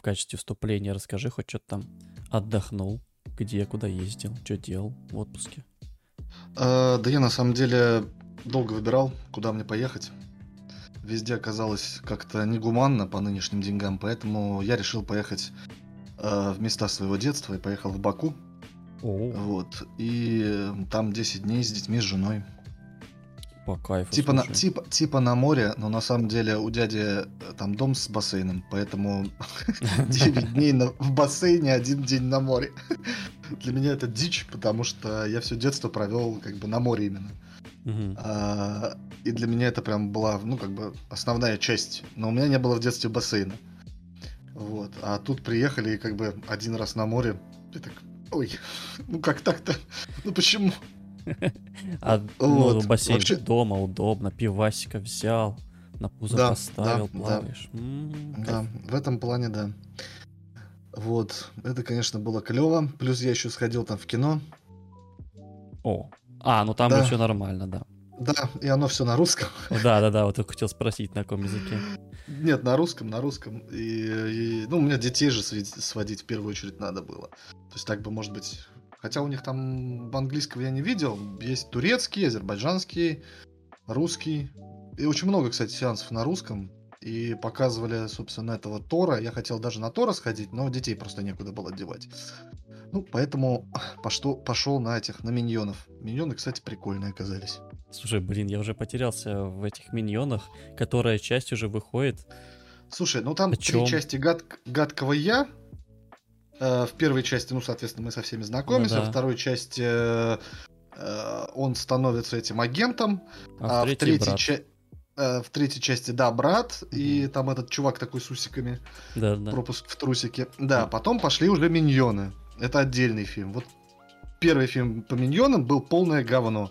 в качестве вступления расскажи хоть что-то там отдохнул, где, куда ездил, что делал в отпуске. А, да я на самом деле долго выбирал, куда мне поехать. Везде оказалось как-то негуманно по нынешним деньгам, поэтому я решил поехать э, в места своего детства и поехал в Баку. О, Вот. И там 10 дней с детьми, с женой. По кайфу. Типа на, типа, типа на море, но на самом деле у дяди э, там дом с бассейном, поэтому 9 дней на- в бассейне, один день на море. Для меня это дичь, потому что я все детство провел как бы на море именно. Мгм. А, И для меня это прям была, ну, как бы основная часть. Но у меня не было в детстве бассейна. Вот. А тут приехали и как бы один раз на море. И так, ой, ну как так-то? Ну почему? А ну, бассейн вообще- дома удобно, пивасика взял, на пузо Да, поставил, да, да. плаваешь. Да, кайф. в этом плане, да. Вот, это, конечно, было клево. Плюс я еще сходил там в кино. О, а, ну там Да. все нормально, да. Да, и оно все на русском. Да, да, да, вот только хотел спросить, на каком языке. Нет, на русском, на русском. И, и, ну, у меня детей же сводить в первую очередь надо было. То есть так бы, может быть... Хотя у них там английского я не видел. Есть турецкий, азербайджанский, русский. И очень много, кстати, сеансов на русском. И показывали, собственно, этого Тора. Я хотел даже на Тора сходить, но детей просто некуда было девать. Ну, поэтому пошел, пошел на этих, на миньонов. Миньоны, кстати, прикольные оказались. Слушай, блин, я уже потерялся в этих миньонах, которая часть уже выходит. Слушай, ну там О три части гад... гадкого я. Э, в первой части, ну, соответственно, мы со всеми знакомимся. Ну да. Во второй части э, он становится этим агентом. А, А, в третьей третьей брат. ча- э, в третьей части, да, брат. И там этот чувак такой с усиками. Да, да. Пропуск в трусике. Да, потом пошли уже миньоны. Это отдельный фильм. Вот первый фильм по миньонам был полное говно.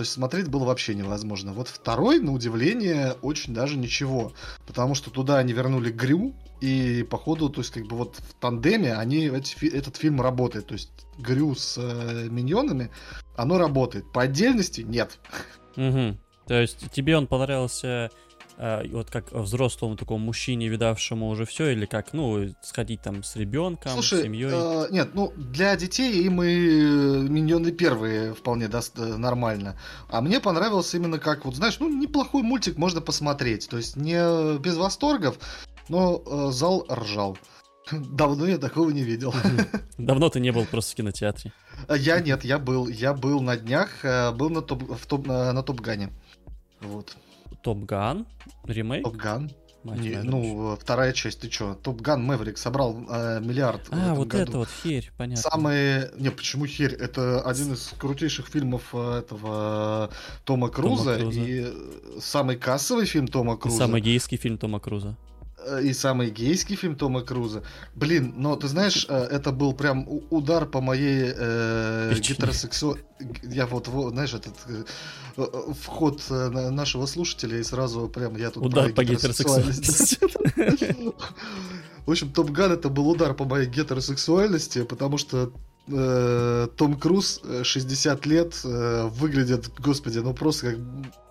То есть смотреть было вообще невозможно. Вот второй, на удивление, очень даже ничего. Потому что туда они вернули Грю, и походу, то есть как бы вот в тандеме они, эти этот фильм работает. То есть Грю с э, миньонами, оно работает. По отдельности нет. Мгм. То есть тебе он понравился вот как взрослому такому мужчине, видавшему уже все, или как, ну, сходить там с ребенком, с семьей? э, нет, ну для детей им и э, миньоны первые вполне даст э, нормально. А мне понравился именно как, вот знаешь, ну неплохой мультик можно посмотреть. То есть не без восторгов, но э, зал ржал. Давно я такого не видел. Давно ты не был просто в кинотеатре. Я нет, я был, я был на днях, э, был на топ, в топ, на Top Gun е. Вот. Top Gun, ремейк? Не, моя, ну, э, вторая часть, ты чё? Top Gun Maverick собрал э, миллиард. А, вот году. это вот херь, понятно. Самые... Не, почему херь? Это один из крутейших фильмов э, этого э, Тома Круза. Круза. И самый кассовый фильм Тома И Круза. Самый гейский фильм Тома Круза. Э, И самый гейский фильм Тома Круза. Блин, но ты знаешь, э, это был прям удар по моей э, гетеросексу... Я вот, вот, знаешь, этот э, вход на- нашего слушателя, и сразу прям я тут Удар по гетеросексуальности. В общем, Топ Ган это был удар по моей гетеросексуальности, потому что э, Том Круз э, 60 лет э, выглядит, господи, ну просто как,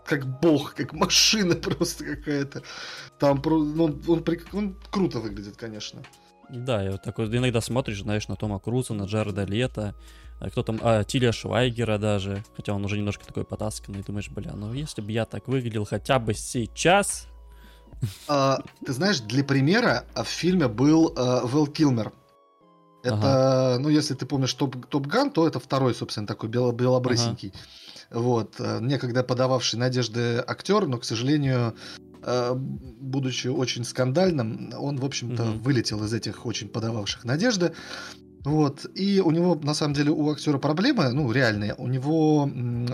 как бог, как машина просто какая-то. Там ну, он, прик- он круто выглядит, конечно. Да, и вот такой иногда смотришь, знаешь, на Тома Круза, на Джареда Лето, а кто там, а, Тиля Швайгера даже, хотя он уже немножко такой потасканный, думаешь, бля, ну если бы я так выглядел хотя бы сейчас, А, ты знаешь, для примера а, в фильме был э, Вэл Килмер. Это, ну, если ты помнишь Топ, Топ Ган, то это второй, собственно, такой бело, белобрысенький. Вот. э, Некогда подававший надежды актер, но, к сожалению, э, будучи очень скандальным, он, в общем-то, Мгм. вылетел из этих очень подававших надежды. Вот. И у него, на самом деле, у актера проблемы, ну, реальные. У него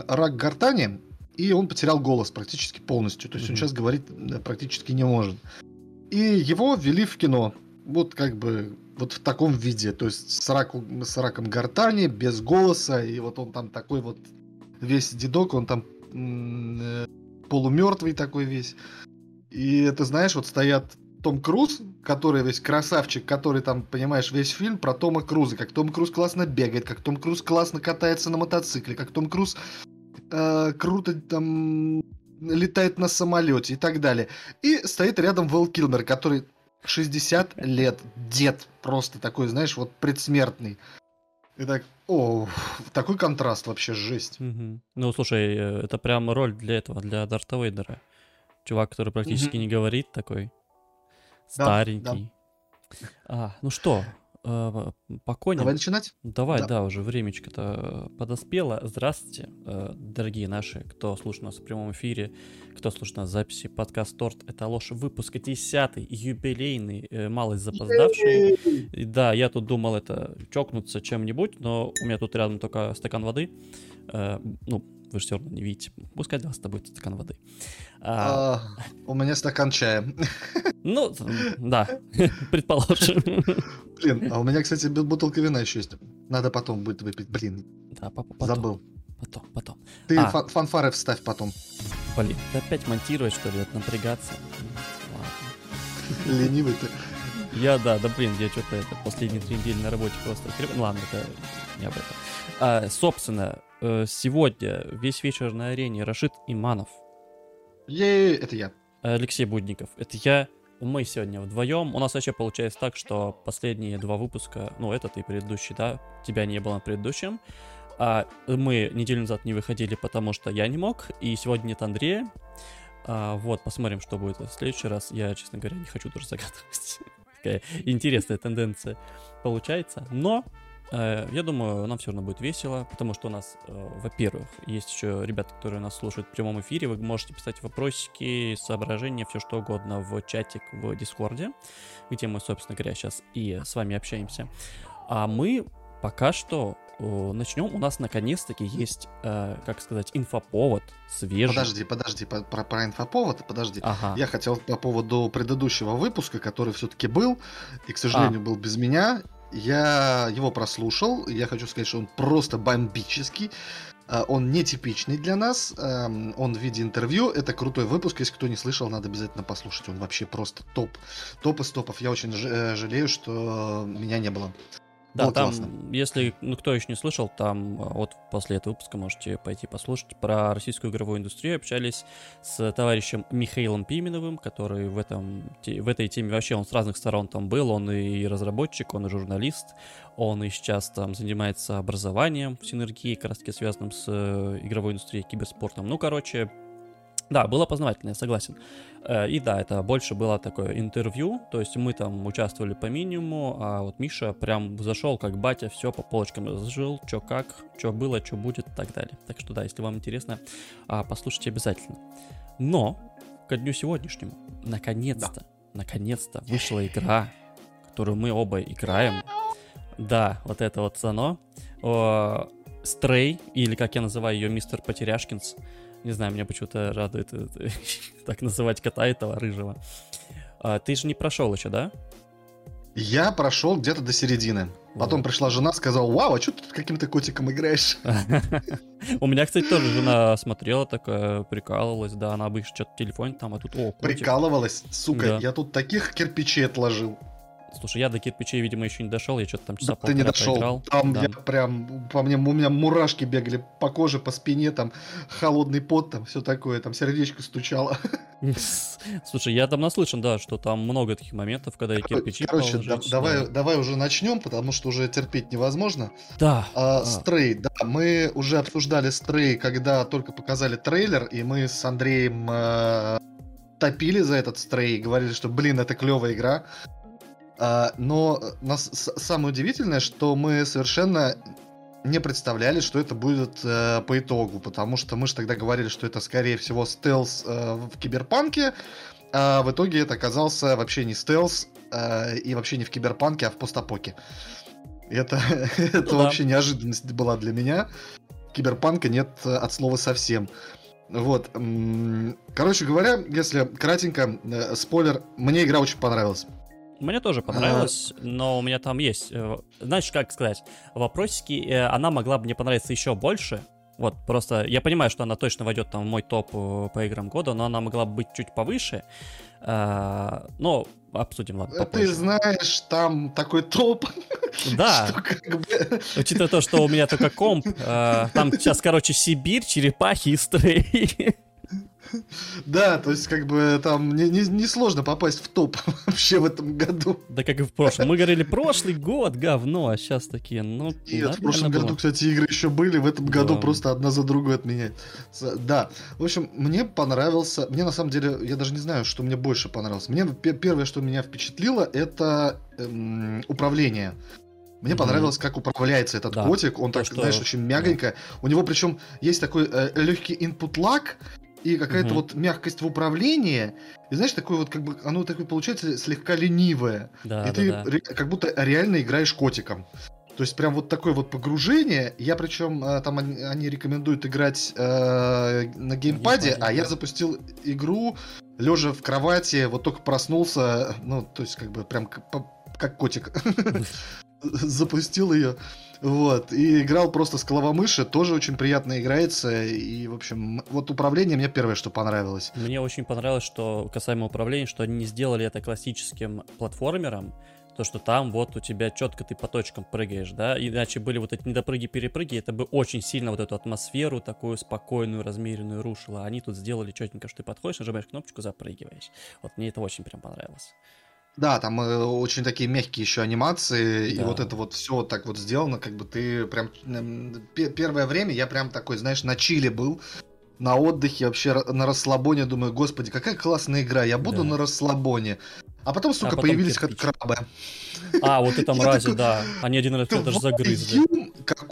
рак гортани, и он потерял голос практически полностью. То есть он Мгм. сейчас говорить э, практически не может. И его ввели в кино. Вот как бы вот в таком виде. То есть с, раку- с раком гортани, без голоса. И вот он там такой вот весь дедок, он там э, полумертвый такой весь. И ты знаешь, вот стоят Том Круз, который весь красавчик, который там, понимаешь, весь фильм про Тома Круза, как Том Круз классно бегает, как Том Круз классно катается на мотоцикле, как Том Круз э, круто там летает на самолете и так далее. И стоит рядом Вэл Килмер, который 60 лет, дед просто такой, знаешь, вот предсмертный. И так, о, такой контраст вообще, жесть. Мгм. Ну, слушай, э, это прям роль для этого, для Дарта Вейдера. Чувак, который практически Мгм. не говорит, такой Да, старенький. А, ну что, э, по коням? Давай начинать? Давай, Да. да, уже времечко-то подоспело. Здравствуйте, э, дорогие наши, кто слушает нас в прямом эфире, кто слушает нас в записи. Подкаст Торт — это ложь выпуска 10 юбилейный, э, малость запоздавший. И да, я тут думал это чокнуться чем-нибудь, но у меня тут рядом только стакан воды. Э, ну, вы же все равно не видите. Пускай для вас это будет стакан воды. А, А, у меня стакан чая. ну, да, предположим. Блин, а у меня, кстати, бу- бутылка вина еще есть. Надо потом будет выпить. Блин, Да, потом, забыл. потом, потом. Ты А. фан- фанфары вставь потом. Блин, ты опять монтировать, что ли, напрягаться? Ладно. Ленивый ты. Я, да, да, блин, я что-то это последние три недели на работе просто... Ну, ладно, это не об этом. А, собственно, э, сегодня весь вечер на арене Рашид Иманов, Ей, это я. Алексей Будников. Это я. Мы сегодня вдвоем. У нас вообще получается так, что последние два выпуска, ну, этот и предыдущий, да, тебя не было на предыдущем. А мы неделю назад не выходили, потому что я не мог, и сегодня нет Андрея. А, вот, посмотрим, что будет в следующий раз. Я, честно говоря, не хочу тоже загадывать. Такая интересная тенденция получается. Но я думаю, нам все равно будет весело, потому что у нас, э, во-первых, есть еще ребята, которые нас слушают в прямом эфире. Вы можете писать вопросики, соображения, все что угодно в чатик в Дискорде, где мы, собственно говоря, сейчас и с вами общаемся. А мы пока что э, начнем. У нас наконец-таки есть, э, как сказать, инфоповод свежий. Подожди, подожди, по- про, про инфоповод, подожди. Ага. Я хотел по поводу предыдущего выпуска, который все-таки был, и, к сожалению, был без меня. Я его прослушал, я хочу сказать, что он просто бомбический. А, Он нетипичный для нас, эм, он в виде интервью. Это крутой выпуск, если кто не слышал, надо обязательно послушать. Он вообще просто топ. Топ из топов. Я очень э, жалею, что меня не было. Да, Было там, классно. если ну, кто еще не слышал, там э, вот после этого выпуска можете пойти послушать. Про российскую игровую индустрию общались с товарищем Михаилом Пименовым, который в, этом, в этой теме вообще он с разных сторон там был. Он и разработчик, он и журналист, он и сейчас там занимается образованием в синергии, как раз таки связанным с э, игровой индустрией, киберспортом. Ну, короче, да, было познавательно, я согласен. Э, И да, это больше было такое интервью, то есть мы там участвовали по минимуму, а вот Миша прям зашел как батя, все по полочкам разжил, что как, что было, что будет и так далее. Так что да, если вам интересно, а, послушайте обязательно. Но ко дню сегодняшнему, наконец-то, наконец-то вышла игра, которую мы оба играем. Да, вот это вот оно. Стрей, или как я называю ее, мистер Потеряшкинс. Не знаю, меня почему-то радует э, так называть кота этого рыжего. А, ты же не прошел еще, да? Я прошел где-то до середины. Потом Вот. пришла жена, сказала, вау, а что ты тут каким-то котиком играешь? У меня, кстати, тоже жена смотрела такая, прикалывалась, да, она обычно что-то в телефоне там, а тут, о. Прикалывалась. Сука, я тут таких кирпичей отложил. Слушай, я до кирпичей, видимо, еще не дошел, я что-то там часа Да ты не полтора дошел. поиграл. Там Да. я прям, по мне, у меня мурашки бегали по коже, по спине, там холодный пот, там все такое, там сердечко стучало. Слушай, я там наслышан, да, что там много таких моментов, когда и кирпичи Короче, да- давай, да. давай уже начнем, потому что уже терпеть невозможно. Да. А, а, Стрей, да, мы уже обсуждали Стрей, когда только показали трейлер, и мы с Андреем э, топили за этот Стрей, говорили, что, блин, это клевая игра. А, но нас, с- самое удивительное, что мы совершенно не представляли, что это будет э, по итогу, потому что мы же тогда говорили, что это, скорее всего, стелс э, в киберпанке, а в итоге это оказался вообще не стелс, э, и вообще не в киберпанке, а в постапоке. Это, это да. вообще неожиданность была для меня. Киберпанка нет э, от слова совсем. Вот. Короче говоря, если кратенько, э, спойлер, мне игра очень понравилась. Мне тоже понравилось, но у меня там есть, э, знаешь, как сказать, вопросики, э, она могла бы мне понравиться еще больше. Вот, просто я понимаю, что она точно войдет там в мой топ э, по играм года, но она могла бы быть чуть повыше. А, Но обсудим, ладно, Э, Ты попозже. знаешь, там такой топ, Да, что как бы... учитывая то, что у меня только комп, там сейчас, короче, Сибирь, черепахи и стрей. Да, то есть как бы там не, не, не попасть в топ вообще в этом году. Да как и в прошлом. Мы говорили, прошлый год говно, а сейчас такие, ну... Нет, в прошлом было. году, кстати, игры еще были, в этом году да. просто одна за другой отменяется. Да, в общем, мне понравился, мне на самом деле, я даже не знаю, что мне больше понравилось. Мне первое, что меня впечатлило, это эм, управление. Мне mm-hmm. понравилось, как управляется этот да. котик. Он так, что... знаешь, очень мягонько. Да. У него причем есть такой э, легкий input lag и какая-то mm-hmm. вот мягкость в управлении. И знаешь, такой вот, как бы, оно такое получается слегка ленивое. Да, и да, ты да. Ре- как будто реально играешь котиком. То есть прям вот такое вот погружение. Я причем э, там они, они рекомендуют играть э, на геймпаде, а я запустил игру лежа в кровати, вот только проснулся, ну то есть как бы прям как, как котик. запустил ее. Вот. И играл просто с клавомыши. Тоже очень приятно играется. И, в общем, вот управление мне первое, что понравилось. Мне очень понравилось, что касаемо управления, что они не сделали это классическим платформером. То, что там вот у тебя четко ты по точкам прыгаешь, да, иначе были вот эти недопрыги-перепрыги, это бы очень сильно вот эту атмосферу такую спокойную, размеренную рушило. Они тут сделали четенько, что ты подходишь, нажимаешь кнопочку, запрыгиваешь. Вот мне это очень прям понравилось. Да, там э, очень такие мягкие еще анимации, да. и вот это вот все так вот сделано, как бы ты прям первое время я прям такой, знаешь, на чили был, на отдыхе, вообще на расслабоне, думаю, господи, какая классная игра, я буду да. на расслабоне. А потом, сука, а потом появились как крабы. А, вот это мрази, да. Они один раз даже загрызли.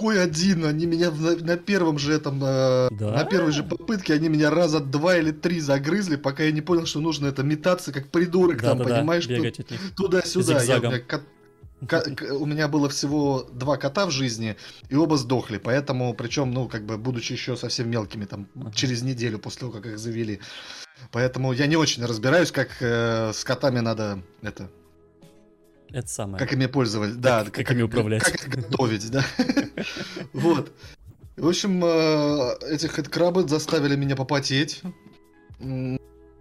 Какой один? Они меня на, на первом же этом, э, да? на первой же попытке, они меня раза два или три загрызли, пока я не понял, что нужно это метаться как придурок да, там, да, понимаешь? Да, бегать. Туда-сюда. Я, у, меня кот, у меня было всего два кота в жизни, и оба сдохли, поэтому, причем, ну, как бы, будучи еще совсем мелкими, там, через неделю после того, как их завели. Поэтому я не очень разбираюсь, как э, с котами надо это это самое. Как ими пользоваться, да. Как, как ими управлять. Как готовить, да. Вот. В общем, э, этих крабы заставили меня попотеть.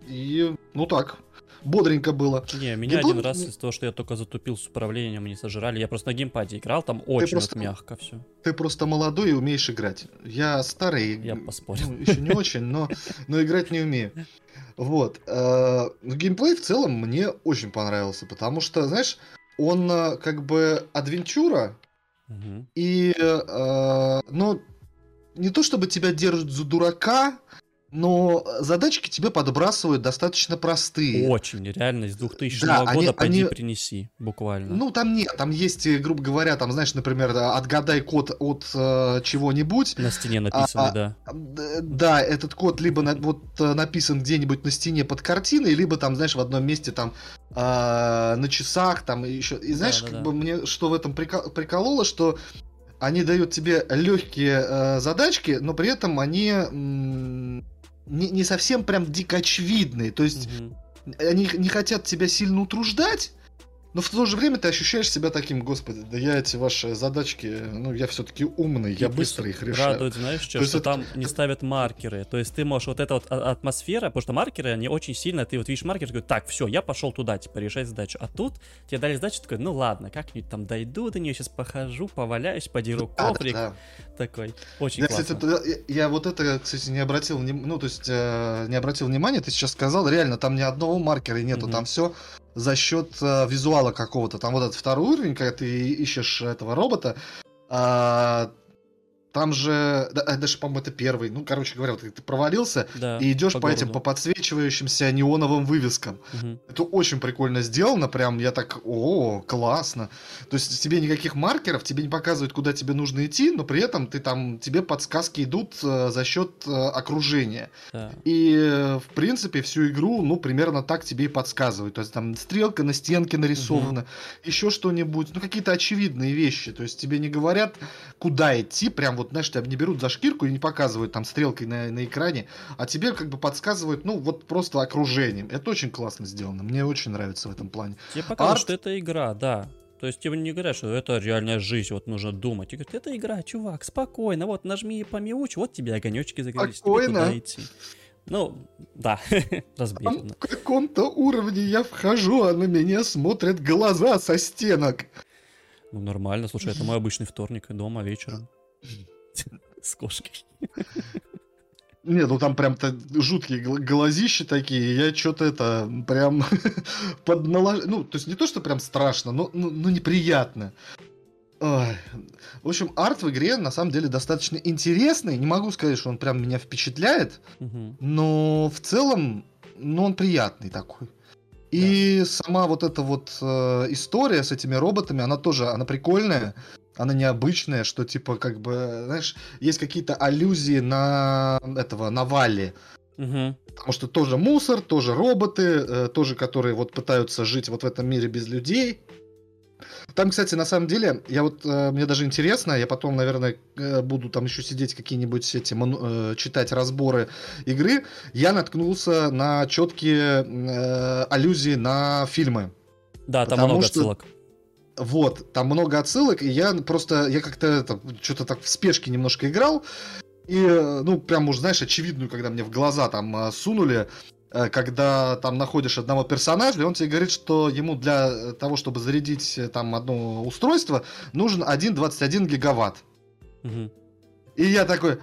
И, ну так, бодренько было. Не, меня один раз из-за того, что я только затупил с управлением, не сожрали. Я просто на геймпаде играл, там очень просто, мягко все. Ты просто молодой и умеешь играть. Я старый. Я поспорил. Ну, еще не очень, но, но играть не умею. Вот. Э, геймплей в целом мне очень понравился, потому что, знаешь, он э, как бы адвенчура, угу. и, э, ну, не то чтобы тебя держат за дурака, но задачки тебе подбрасывают достаточно простые. Очень, реально, из 2000 да, года они, пойди они... принеси, буквально. Ну, там нет, там есть, э, грубо говоря, там, знаешь, например, отгадай код от э, чего-нибудь. На стене написано, а, да. А, да, этот код либо на, вот э, написан где-нибудь на стене под картиной, либо там, знаешь, в одном месте там э, на часах, там еще. И знаешь, да, да, как да. бы мне что в этом прикол, прикололо, что они дают тебе легкие э, задачки, но при этом они не, не совсем прям дико очевидные. То есть угу. они не хотят тебя сильно утруждать, но в то же время ты ощущаешь себя таким, господи, да я эти ваши задачки, ну я все-таки умный, я быстро их решаю. Радует, знаешь, что, что это... там не ставят маркеры. То есть ты можешь вот эта вот а, атмосфера, потому что маркеры, они очень сильно, ты вот видишь маркер, говоришь, так, все, я пошел туда, типа, решать задачу. А тут тебе дали задачу, такой, ну ладно, как-нибудь там дойду до нее, сейчас похожу, поваляюсь, подеру коврик. Да, да, да. Такой, очень я, классно. Кстати, я, я вот это, кстати, не обратил, ну, то есть, э, не обратил внимания, ты сейчас сказал, реально, там ни одного маркера нету, угу. там все за счет э, визуала какого-то. Там вот этот второй уровень, когда ты ищешь этого робота, э, там же, да, э, даже, по-моему, это первый. Ну, короче говоря, вот ты провалился да, и идешь по, по этим по подсвечивающимся неоновым вывескам. Угу. Это очень прикольно сделано, прям я так, о, классно. То есть тебе никаких маркеров, тебе не показывают, куда тебе нужно идти, но при этом ты там тебе подсказки идут э, за счет э, окружения. Да. И э, в принципе всю игру, ну примерно так тебе и подсказывают. То есть там стрелка на стенке нарисована, угу. еще что-нибудь, ну какие-то очевидные вещи. То есть тебе не говорят, куда идти, прям вот, знаешь, тебя не берут за шкирку и не показывают там стрелкой на, на экране, а тебе как бы подсказывают, ну, вот просто окружением. Это очень классно сделано. Мне очень нравится в этом плане. Тебе показывают, Арт... что это игра, да. То есть тебе не говорят, что это реальная жизнь, вот нужно думать. И говорят, это игра, чувак, спокойно, вот нажми помяучь, вот тебе огонечки загорелись, спокойно. тебе идти. Ну, да, разберем. В каком-то уровне я вхожу, а на меня смотрят глаза со стенок. Ну, нормально, слушай, это мой обычный вторник дома вечером. С кошкой. Не, ну там прям -то жуткие глазища такие, я что-то это прям под налож... Ну, то есть не то, что прям страшно, но, но, но неприятно. Ой. В общем, арт в игре на самом деле достаточно интересный. Не могу сказать, что он прям меня впечатляет, угу. но в целом, ну, он приятный такой. И да. сама вот эта вот э, история с этими роботами, она тоже, она прикольная она необычная, что типа как бы, знаешь, есть какие-то аллюзии на этого, на Валли. Угу. Потому что тоже мусор, тоже роботы, э, тоже которые вот пытаются жить вот в этом мире без людей. Там, кстати, на самом деле, я вот, э, мне даже интересно, я потом, наверное, э, буду там еще сидеть какие-нибудь эти, э, читать разборы игры, я наткнулся на четкие э, аллюзии на фильмы. Да, там много что... отсылок. Вот, там много отсылок, и я просто, я как-то что-то так в спешке немножко играл, и, ну, прям уж, знаешь, очевидную, когда мне в глаза там а, сунули, э, когда там находишь одного персонажа, и он тебе говорит, что ему для того, чтобы зарядить э, там одно устройство, нужен 1.21 гигаватт. Угу. И я такой...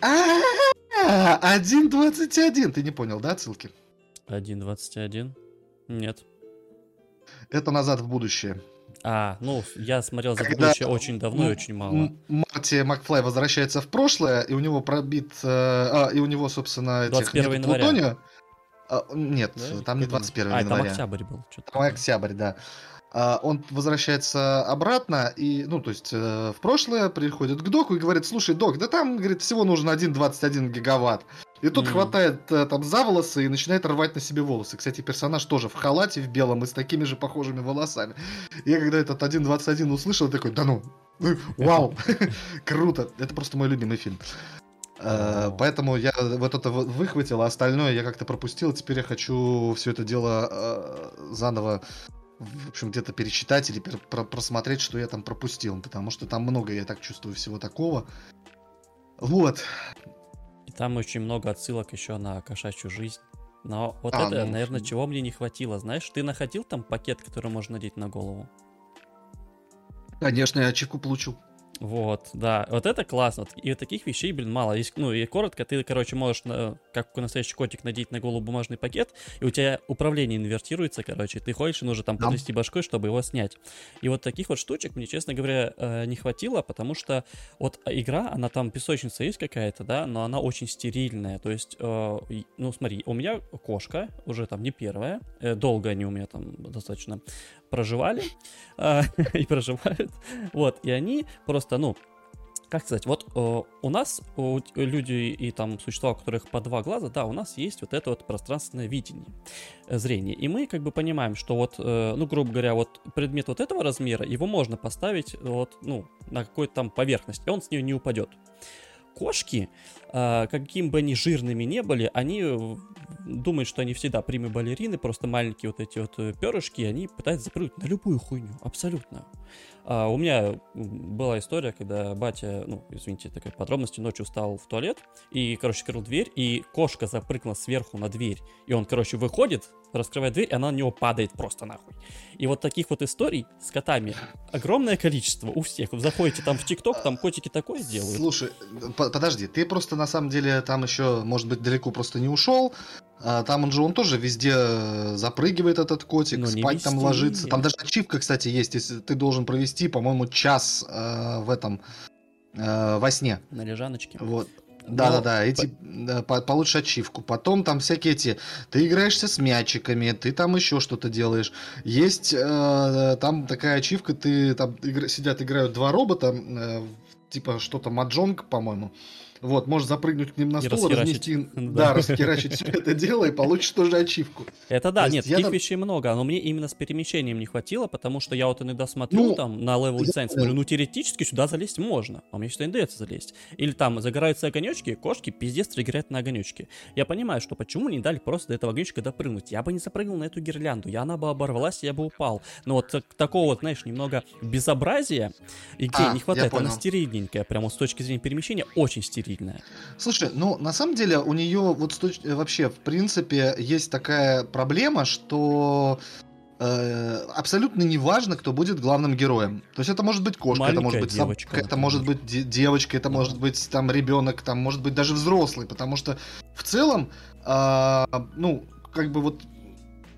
1.21! Ты не понял, да, отсылки? 1.21? Нет. Это назад в будущее. А, ну, я смотрел за будущее очень давно и очень мало. Марти Макфлай возвращается в прошлое, и у него пробит... Э, а, и у него, собственно, этих 21 января. Плутония. А, нет, да? там не 21 а, января. А, там октябрь был. Там октябрь, да. А, он возвращается обратно, и, ну, то есть, э, в прошлое приходит к доку и говорит, слушай, док, да там, говорит, всего нужен 1.21 гигаватт. И тут mm. хватает э, там за волосы и начинает рвать на себе волосы. Кстати, персонаж тоже в халате, в белом и с такими же похожими волосами. Я когда этот 1.21 услышал, такой, да ну, ну вау, круто. Это просто мой любимый фильм. Uh, поэтому я вот это выхватил, а остальное я как-то пропустил. Теперь я хочу все это дело заново, в общем, где-то перечитать или пер- просмотреть, что я там пропустил. Потому что там много, я так чувствую, всего такого. Вот. И там очень много отсылок еще на кошачью жизнь. Но вот а, это, ну... наверное, чего мне не хватило. Знаешь, ты находил там пакет, который можно надеть на голову? Конечно, я ачивку получил. Вот, да, вот это классно. И вот таких вещей, блин, мало. Есть, ну, и коротко, ты, короче, можешь, как настоящий котик, надеть на голову бумажный пакет, и у тебя управление инвертируется, короче, ты ходишь и нужно там потрясти башкой, чтобы его снять. И вот таких вот штучек мне, честно говоря, э, не хватило, потому что вот игра, она там, песочница есть какая-то, да, но она очень стерильная. То есть, э, ну, смотри, у меня кошка, уже там не первая, э, долго они у меня там достаточно проживали э, и проживают. Вот, и они просто, ну, как сказать, вот э, у нас у, люди и там существа, у которых по два глаза, да, у нас есть вот это вот пространственное видение, э, зрение. И мы как бы понимаем, что вот, э, ну, грубо говоря, вот предмет вот этого размера, его можно поставить вот, ну, на какой-то там поверхность, и он с нее не упадет. Кошки, э, каким бы они жирными не были, они думают, что они всегда примы балерины, просто маленькие вот эти вот э, перышки, они пытаются запрыгнуть на любую хуйню, абсолютно. А, у меня была история, когда батя, ну, извините, такая подробности, ночью встал в туалет и, короче, открыл дверь, и кошка запрыгнула сверху на дверь. И он, короче, выходит, раскрывает дверь, и она на него падает просто нахуй. И вот таких вот историй с котами огромное количество у всех. Вы заходите там в ТикТок, там котики такое делают. Слушай, подожди, ты просто на самом деле там еще, может быть, далеко просто не ушел. А, там он же, он тоже везде э, запрыгивает этот котик, Но спать везде. там ложится. Там даже ачивка, кстати, есть, если ты должен провести, по-моему, час э, в этом э, во сне. На лежаночке. Вот. Да, да, да, эти по... получишь ачивку. Потом там всякие эти. Ты играешься с мячиками, ты там еще что-то делаешь. Есть э, там такая ачивка, ты там игр... сидят, играют два робота, э, типа что-то маджонг, по-моему. Вот, можешь запрыгнуть к ним на и стол, разнести, да, расхерачить все это дело и получишь тоже ачивку. Это да, нет, таких вещей много, но мне именно с перемещением не хватило, потому что я вот иногда смотрю ну, там на level design, смотрю, ну теоретически сюда залезть можно, а мне что-то не дается залезть. Или там загораются огонечки, кошки пиздец играют на огонечки. Я понимаю, что почему не дали просто до этого огонечка допрыгнуть. Я бы не запрыгнул на эту гирлянду, я она бы оборвалась, я бы упал. Но вот такого вот, знаешь, немного безобразия и где а, не хватает, она стерильненькая, прямо с точки зрения перемещения, очень стерильная стерильная. Слушай, ну на самом деле у нее вот сточ... вообще в принципе есть такая проблема, что э, абсолютно не важно, кто будет главным героем. То есть это может быть кошка, Маленькая это может быть девочка, собака, это может быть де- девочка, это может быть там ребенок, там может быть даже взрослый, потому что в целом, а, ну, как бы вот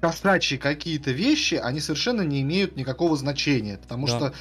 кошачьи какие-то вещи, они совершенно не имеют никакого значения, потому Да. что э,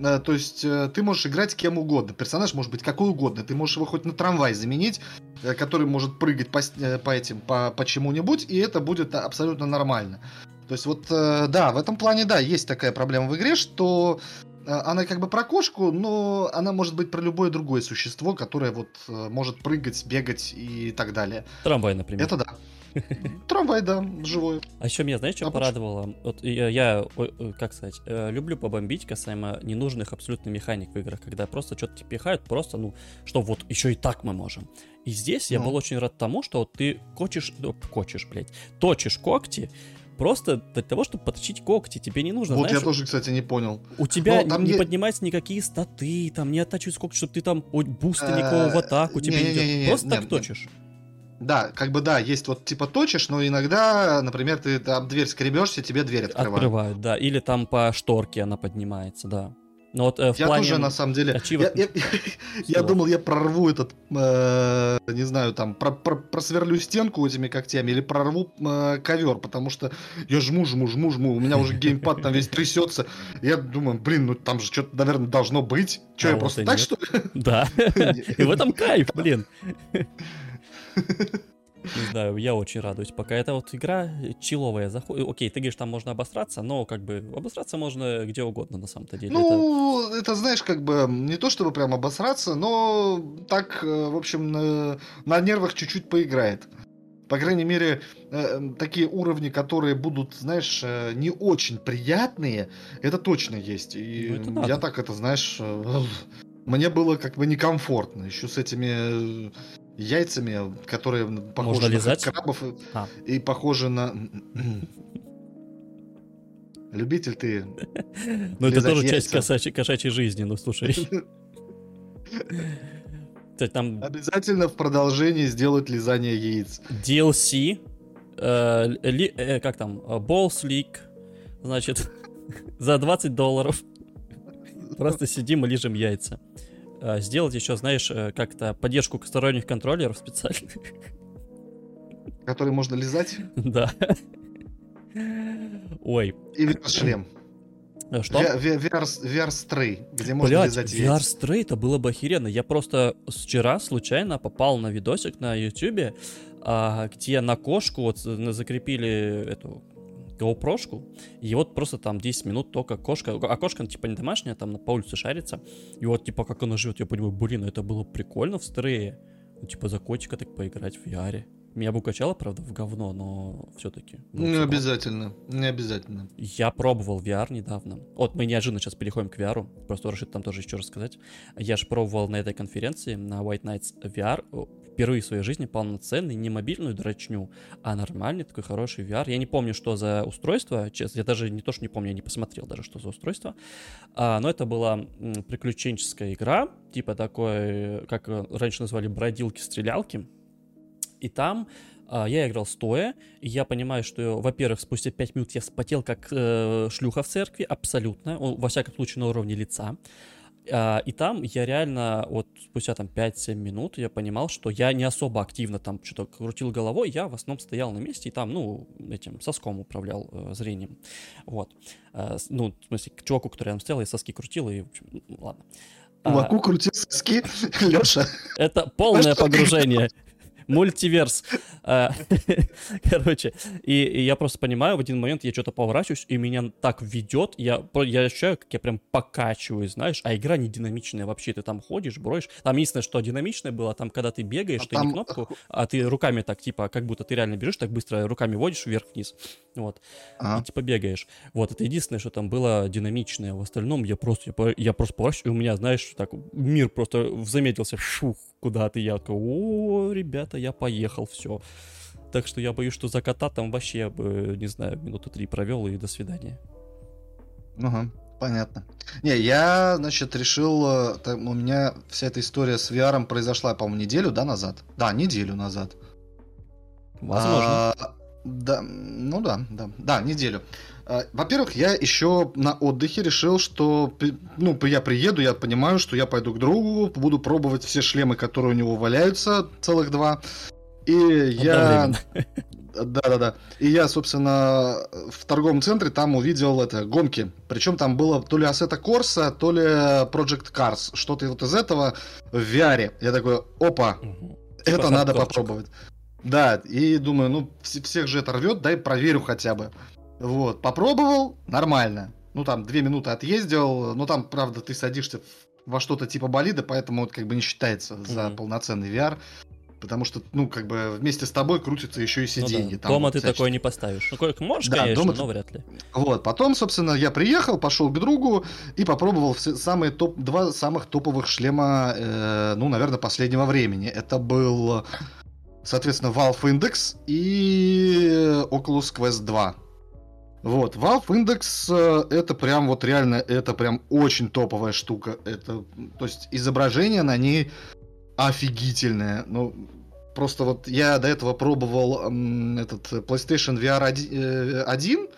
то есть э, ты можешь играть кем угодно. Персонаж может быть какой угодно. Ты можешь его хоть на трамвай заменить, э, который может прыгать по, э, по этим, по, по чему-нибудь, и это будет абсолютно нормально. То есть вот, э, да, в этом плане, да, есть такая проблема в игре, что э, она как бы про кошку, но она может быть про любое другое существо, которое вот э, может прыгать, бегать и так далее. Трамвай, например. Это да. Трамвай, да, живой. А еще меня, знаешь, что А почему? порадовало? Вот я, я, ой, ой, как сказать, э, люблю побомбить касаемо ненужных абсолютно механик в играх, когда просто что-то тебе пихают, просто, ну, что вот еще и так мы можем. И здесь я Ну. был очень рад тому, что ты кочешь, ну, кочешь, блядь, точишь когти, просто для того, чтобы поточить когти, тебе не нужно, Вот знаешь, я тоже, кстати, не понял. у тебя там не е- поднимаются никакие статы, там не оттачиваются когти, чтобы ты там Э, никакого в атаку тебе не идет. Просто так точишь. Да, как бы да, есть вот типа точишь, но иногда, например, ты об дверь скребешься, тебе дверь открывают. Открывают, да. Или там по шторке она поднимается, да. Но вот э, в Я плане... тоже, на самом деле, я, я- я думал, я прорву этот, э, не знаю, там, про- про- просверлю стенку этими когтями или прорву э, ковер, потому что я жму, жму, жму, жму, у меня уже геймпад там весь трясется. Я думаю, блин, ну там же что-то, наверное, должно быть. Че, А я вот просто так, нет. что ли? Да. И в этом кайф, блин. Не знаю, я очень радуюсь. Пока эта вот игра чиловая заходит. Окей, ты говоришь, там можно обосраться, но как бы обосраться можно где угодно на самом-то деле. Это- Ну, это, знаешь, как бы не то чтобы прям обосраться, но так, э, в общем, на, на нервах чуть-чуть поиграет. По крайней мере, э, такие уровни, которые будут, знаешь, э, не очень приятные, это точно есть. И Ну, это я так это, знаешь, э, мне было как бы некомфортно. Еще с этими э, яйцами, которые похожи Можно на лизать? крабов и, А. и похожи на... Любитель ты Ну, это тоже часть кошачьей, жизни, ну слушай. Кстати, там Обязательно в продолжении сделать лизание яиц. DLC, э, ли- э, как там, э, Balls League, значит, за 20 долларов. Просто сидим и лижем яйца. Э, Сделать еще, знаешь, э, как-то поддержку сторонних контроллеров специальных. Который можно лизать. Да. Ой, И VR-шлем. э, что? VR-стрей, где можно Блять, лизать VR яйца. Stray это было бы охеренно. Я просто вчера случайно попал на видосик на YouTube, а, где на кошку вот за- закрепили эту GoPro-шку, и вот просто там 10 минут только кошка, а кошка типа не домашняя, там на- по улице шарится, и вот типа как она живет, я понимаю, блин, это было прикольно в стрее, ну типа за котика так поиграть в VR. Меня бы укачало, правда, в говно, но все-таки. Не обязательно, не обязательно. Я пробовал VR недавно. Вот мы неожиданно сейчас переходим к VR. Просто решит там тоже еще рассказать. Я же пробовал на этой конференции, на White Nights VR, впервые в своей жизни полноценный, не мобильную дрочню, а нормальный такой хороший VR. Я не помню, что за устройство, честно, я даже не то, что не помню, я не посмотрел даже, что за устройство. А, но это была приключенческая игра, типа такой, как э, раньше называли бродилки-стрелялки. И там а, я играл стоя, и я понимаю, что, во-первых, спустя 5 минут я вспотел как э, шлюха в церкви, абсолютно, во всяком случае на уровне лица. А, и там я реально, вот спустя там 5-7 минут я понимал, что я не особо активно там что-то крутил головой, я в основном стоял на месте и там, ну, этим соском управлял э, зрением. Вот. А, с- ну, в смысле, к чуваку, который рядом стоял, я соски крутил, и, в общем, ну, ладно. А, Чуваку крутил соски, Леша. это полное погружение. Мультиверс. А, Короче, и, я просто понимаю, в один момент я что-то поворачиваюсь, и меня так ведет, я, я ощущаю, как я прям покачиваюсь, знаешь, а игра не динамичная вообще, ты там ходишь, бродишь. Там единственное, что динамичное было, там, когда ты бегаешь, А ты не там- кнопку, а ты руками так, типа, как будто ты реально бежишь, так быстро руками водишь вверх-вниз, вот, и типа бегаешь. Вот, это единственное, что там было динамичное. В остальном я просто, я, просто поворачиваюсь, и у меня, знаешь, так мир просто замедлился, шух, куда-то. Я такой, о, ребята, я поехал, все. Так что я боюсь, что за кота там вообще, я бы, не знаю, минуту три провел и до свидания. Ага, понятно. Не, я, значит, решил, э, там, у меня вся эта история с VR произошла, по-моему, неделю, да, назад? Да, неделю назад. Возможно. А, да, ну да, да, да, неделю. А, во-первых, я еще на отдыхе решил, что ну, я приеду, я понимаю, что я пойду к другу, буду пробовать все шлемы, которые у него валяются, целых два. И я... Да-да-да. И я, собственно, в торговом центре там увидел это гонки. Причем там было то ли Assetto Corsa, то ли Project Cars. Что-то вот из этого в VR. Я такой, опа, угу. это типа надо попробовать. Да, и думаю, ну, всех же это рвет, дай проверю хотя бы. Вот, попробовал, нормально. Ну, там, две минуты отъездил, ну, там, правда, ты садишься во что-то типа болида, поэтому это как бы не считается за mm-hmm. полноценный VR. Потому что, ну, как бы вместе с тобой крутятся еще и сиденья. Ну, да. Там дома вот ты всячески. такое не поставишь. Ну, как можешь, да, конечно, дома но ты... вряд ли. Вот, потом, собственно, я приехал, пошел к другу и попробовал все самые топ, два самых топовых шлема, э, ну, наверное, последнего времени. Это был, соответственно, Valve Index и Oculus Quest 2. Вот, Valve Index э, это прям вот реально, это прям очень топовая штука. Это, то есть изображение на ней офигительное. Ну, просто вот я до этого пробовал м, этот PlayStation VR 1, 1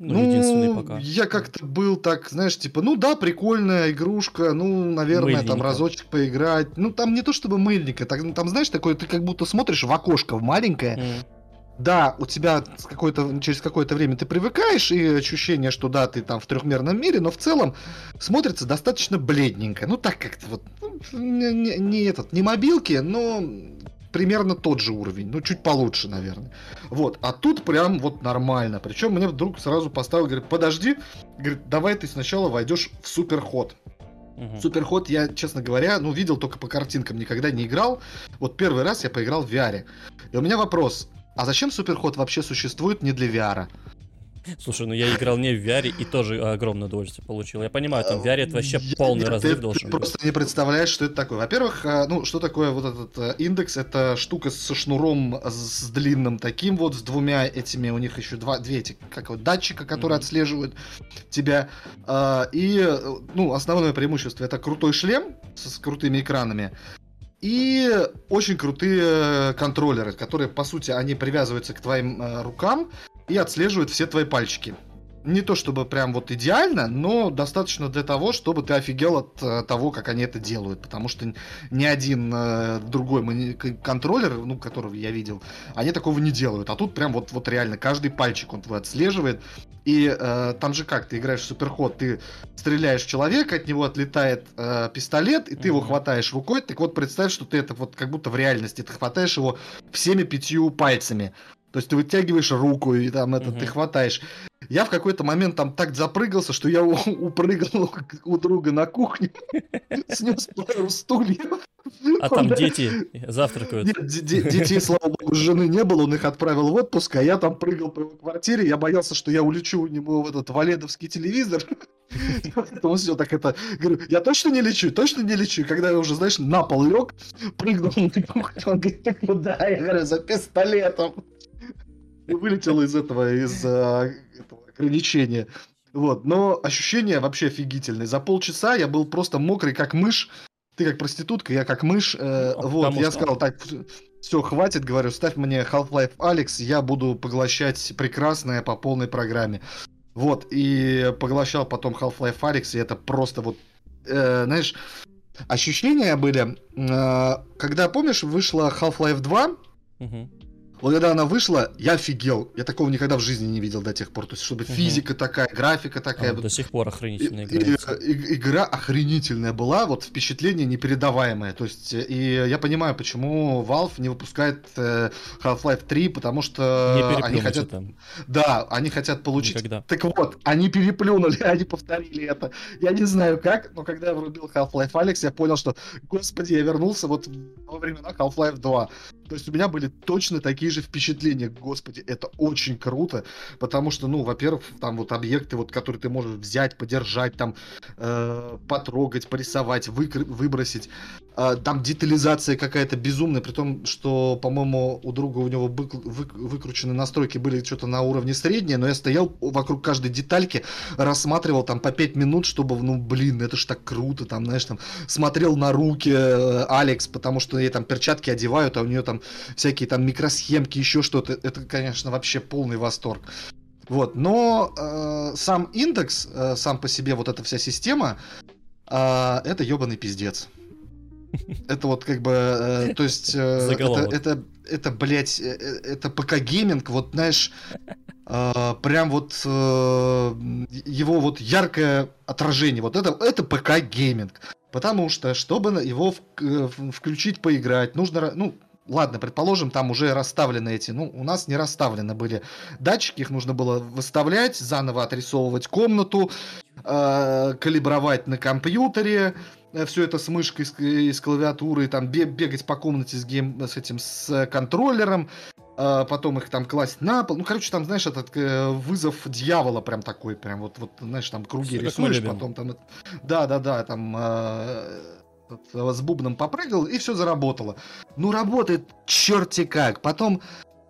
ну, ну, единственный пока. Я как-то был так, знаешь, типа, ну да, прикольная игрушка, ну, наверное, Мыльника. там разочек поиграть. Ну, там не то чтобы мыльника, так, там, знаешь, такое, ты как будто смотришь в окошко в маленькое, mm да, у тебя какое-то, через какое-то время ты привыкаешь, и ощущение, что да, ты там в трехмерном мире, но в целом смотрится достаточно бледненько. Ну, так как-то вот, ну, не, не этот, не мобилки, но примерно тот же уровень, ну, чуть получше, наверное. Вот, а тут прям вот нормально. Причем мне вдруг сразу поставил, говорит, подожди, говорит, давай ты сначала войдешь в суперход. Угу. Суперход я, честно говоря, ну, видел только по картинкам, никогда не играл. Вот первый раз я поиграл в VR. И у меня вопрос, а зачем Суперход вообще существует не для VR? Слушай, ну я играл не в VR и тоже огромное удовольствие получил. Я понимаю, там в VR это вообще я, полный я, разрыв ты, должен ты быть. просто не представляешь, что это такое. Во-первых, э, ну, что такое вот этот э, индекс? Это штука со шнуром с длинным таким вот, с двумя этими, у них еще два, две эти, как вот, датчика, которые mm-hmm. отслеживают тебя. Э, и, ну, основное преимущество это крутой шлем с крутыми экранами. И очень крутые контроллеры, которые, по сути, они привязываются к твоим э, рукам и отслеживают все твои пальчики не то чтобы прям вот идеально, но достаточно для того, чтобы ты офигел от э, того, как они это делают. Потому что ни один э, другой контроллер, ну, которого я видел, они такого не делают. А тут прям вот, вот реально каждый пальчик он твой отслеживает. И э, там же как, ты играешь в суперход, ты стреляешь в человека, от него отлетает э, пистолет, и ты mm-hmm. его хватаешь рукой. Так вот, представь, что ты это вот как будто в реальности, ты хватаешь его всеми пятью пальцами. То есть ты вытягиваешь руку и там это угу. ты хватаешь. Я в какой-то момент там так запрыгался, что я упрыгнул у друга на кухню, снес пару стульев. А там дети завтракают. Нет, детей, слава богу, жены не было, он их отправил в отпуск, а я там прыгал по его квартире, я боялся, что я улечу у него в этот валедовский телевизор. Поэтому все так это... Говорю, я точно не лечу, точно не лечу. когда я уже, знаешь, на пол лег, прыгнул на кухню, он говорит, ты куда? Я говорю, за пистолетом вылетел из этого, из а, этого ограничения. Вот, но ощущение вообще офигительное. За полчаса я был просто мокрый, как мышь. Ты как проститутка, я как мышь. Э, а вот, я что... сказал, так, все, хватит, говорю, ставь мне Half-Life Alex, я буду поглощать прекрасное по полной программе. Вот, и поглощал потом Half-Life Alex, и это просто вот, э, знаешь, ощущения были, э, когда, помнишь, вышла Half-Life 2, угу. Вот когда она вышла, я офигел. Я такого никогда в жизни не видел до тех пор. То есть, чтобы угу. физика такая, графика такая. А, до сих пор охренительная игра. И, и, игра охренительная была, вот впечатление непередаваемое. То есть, и я понимаю, почему Valve не выпускает э, Half-Life 3, потому что они хотят... Там. Да, они хотят получить... Никогда. Так вот, они переплюнули, они повторили это. Я не знаю как, но когда я врубил Half-Life Alex, я понял, что, господи, я вернулся вот во времена Half-Life 2. То есть у меня были точно такие же впечатления. Господи, это очень круто, потому что, ну, во-первых, там вот объекты, вот, которые ты можешь взять, подержать, там, э, потрогать, порисовать, выкр- выбросить. Э, там детализация какая-то безумная, при том, что, по-моему, у друга у него вы- вы- выкрученные настройки были что-то на уровне среднее, но я стоял вокруг каждой детальки, рассматривал там по 5 минут, чтобы, ну, блин, это ж так круто, там, знаешь, там, смотрел на руки э, Алекс, потому что ей там перчатки одевают, а у нее там всякие там микросхемки, еще что-то. Это, конечно, вообще полный восторг. Вот, но э, сам индекс, э, сам по себе вот эта вся система, э, это ебаный пиздец. Это вот как бы, э, то есть, э, это, это, это, блядь, э, э, это ПК-гейминг, вот, знаешь, э, прям вот э, его вот яркое отражение, вот это, это ПК-гейминг. Потому что, чтобы его в, э, включить, поиграть, нужно, ну, ладно, предположим, там уже расставлены эти, ну, у нас не расставлены были датчики, их нужно было выставлять, заново отрисовывать комнату, э, калибровать на компьютере, э, все это с мышкой, с, э, с клавиатурой, там бегать по комнате с, гейм, с этим, с контроллером, э, потом их там класть на пол. Ну, короче, там, знаешь, этот э, вызов дьявола прям такой, прям вот, вот знаешь, там круги все рисуешь, потом там... Да-да-да, там... Э, с бубном попрыгал, и все заработало. Ну, работает черти как. Потом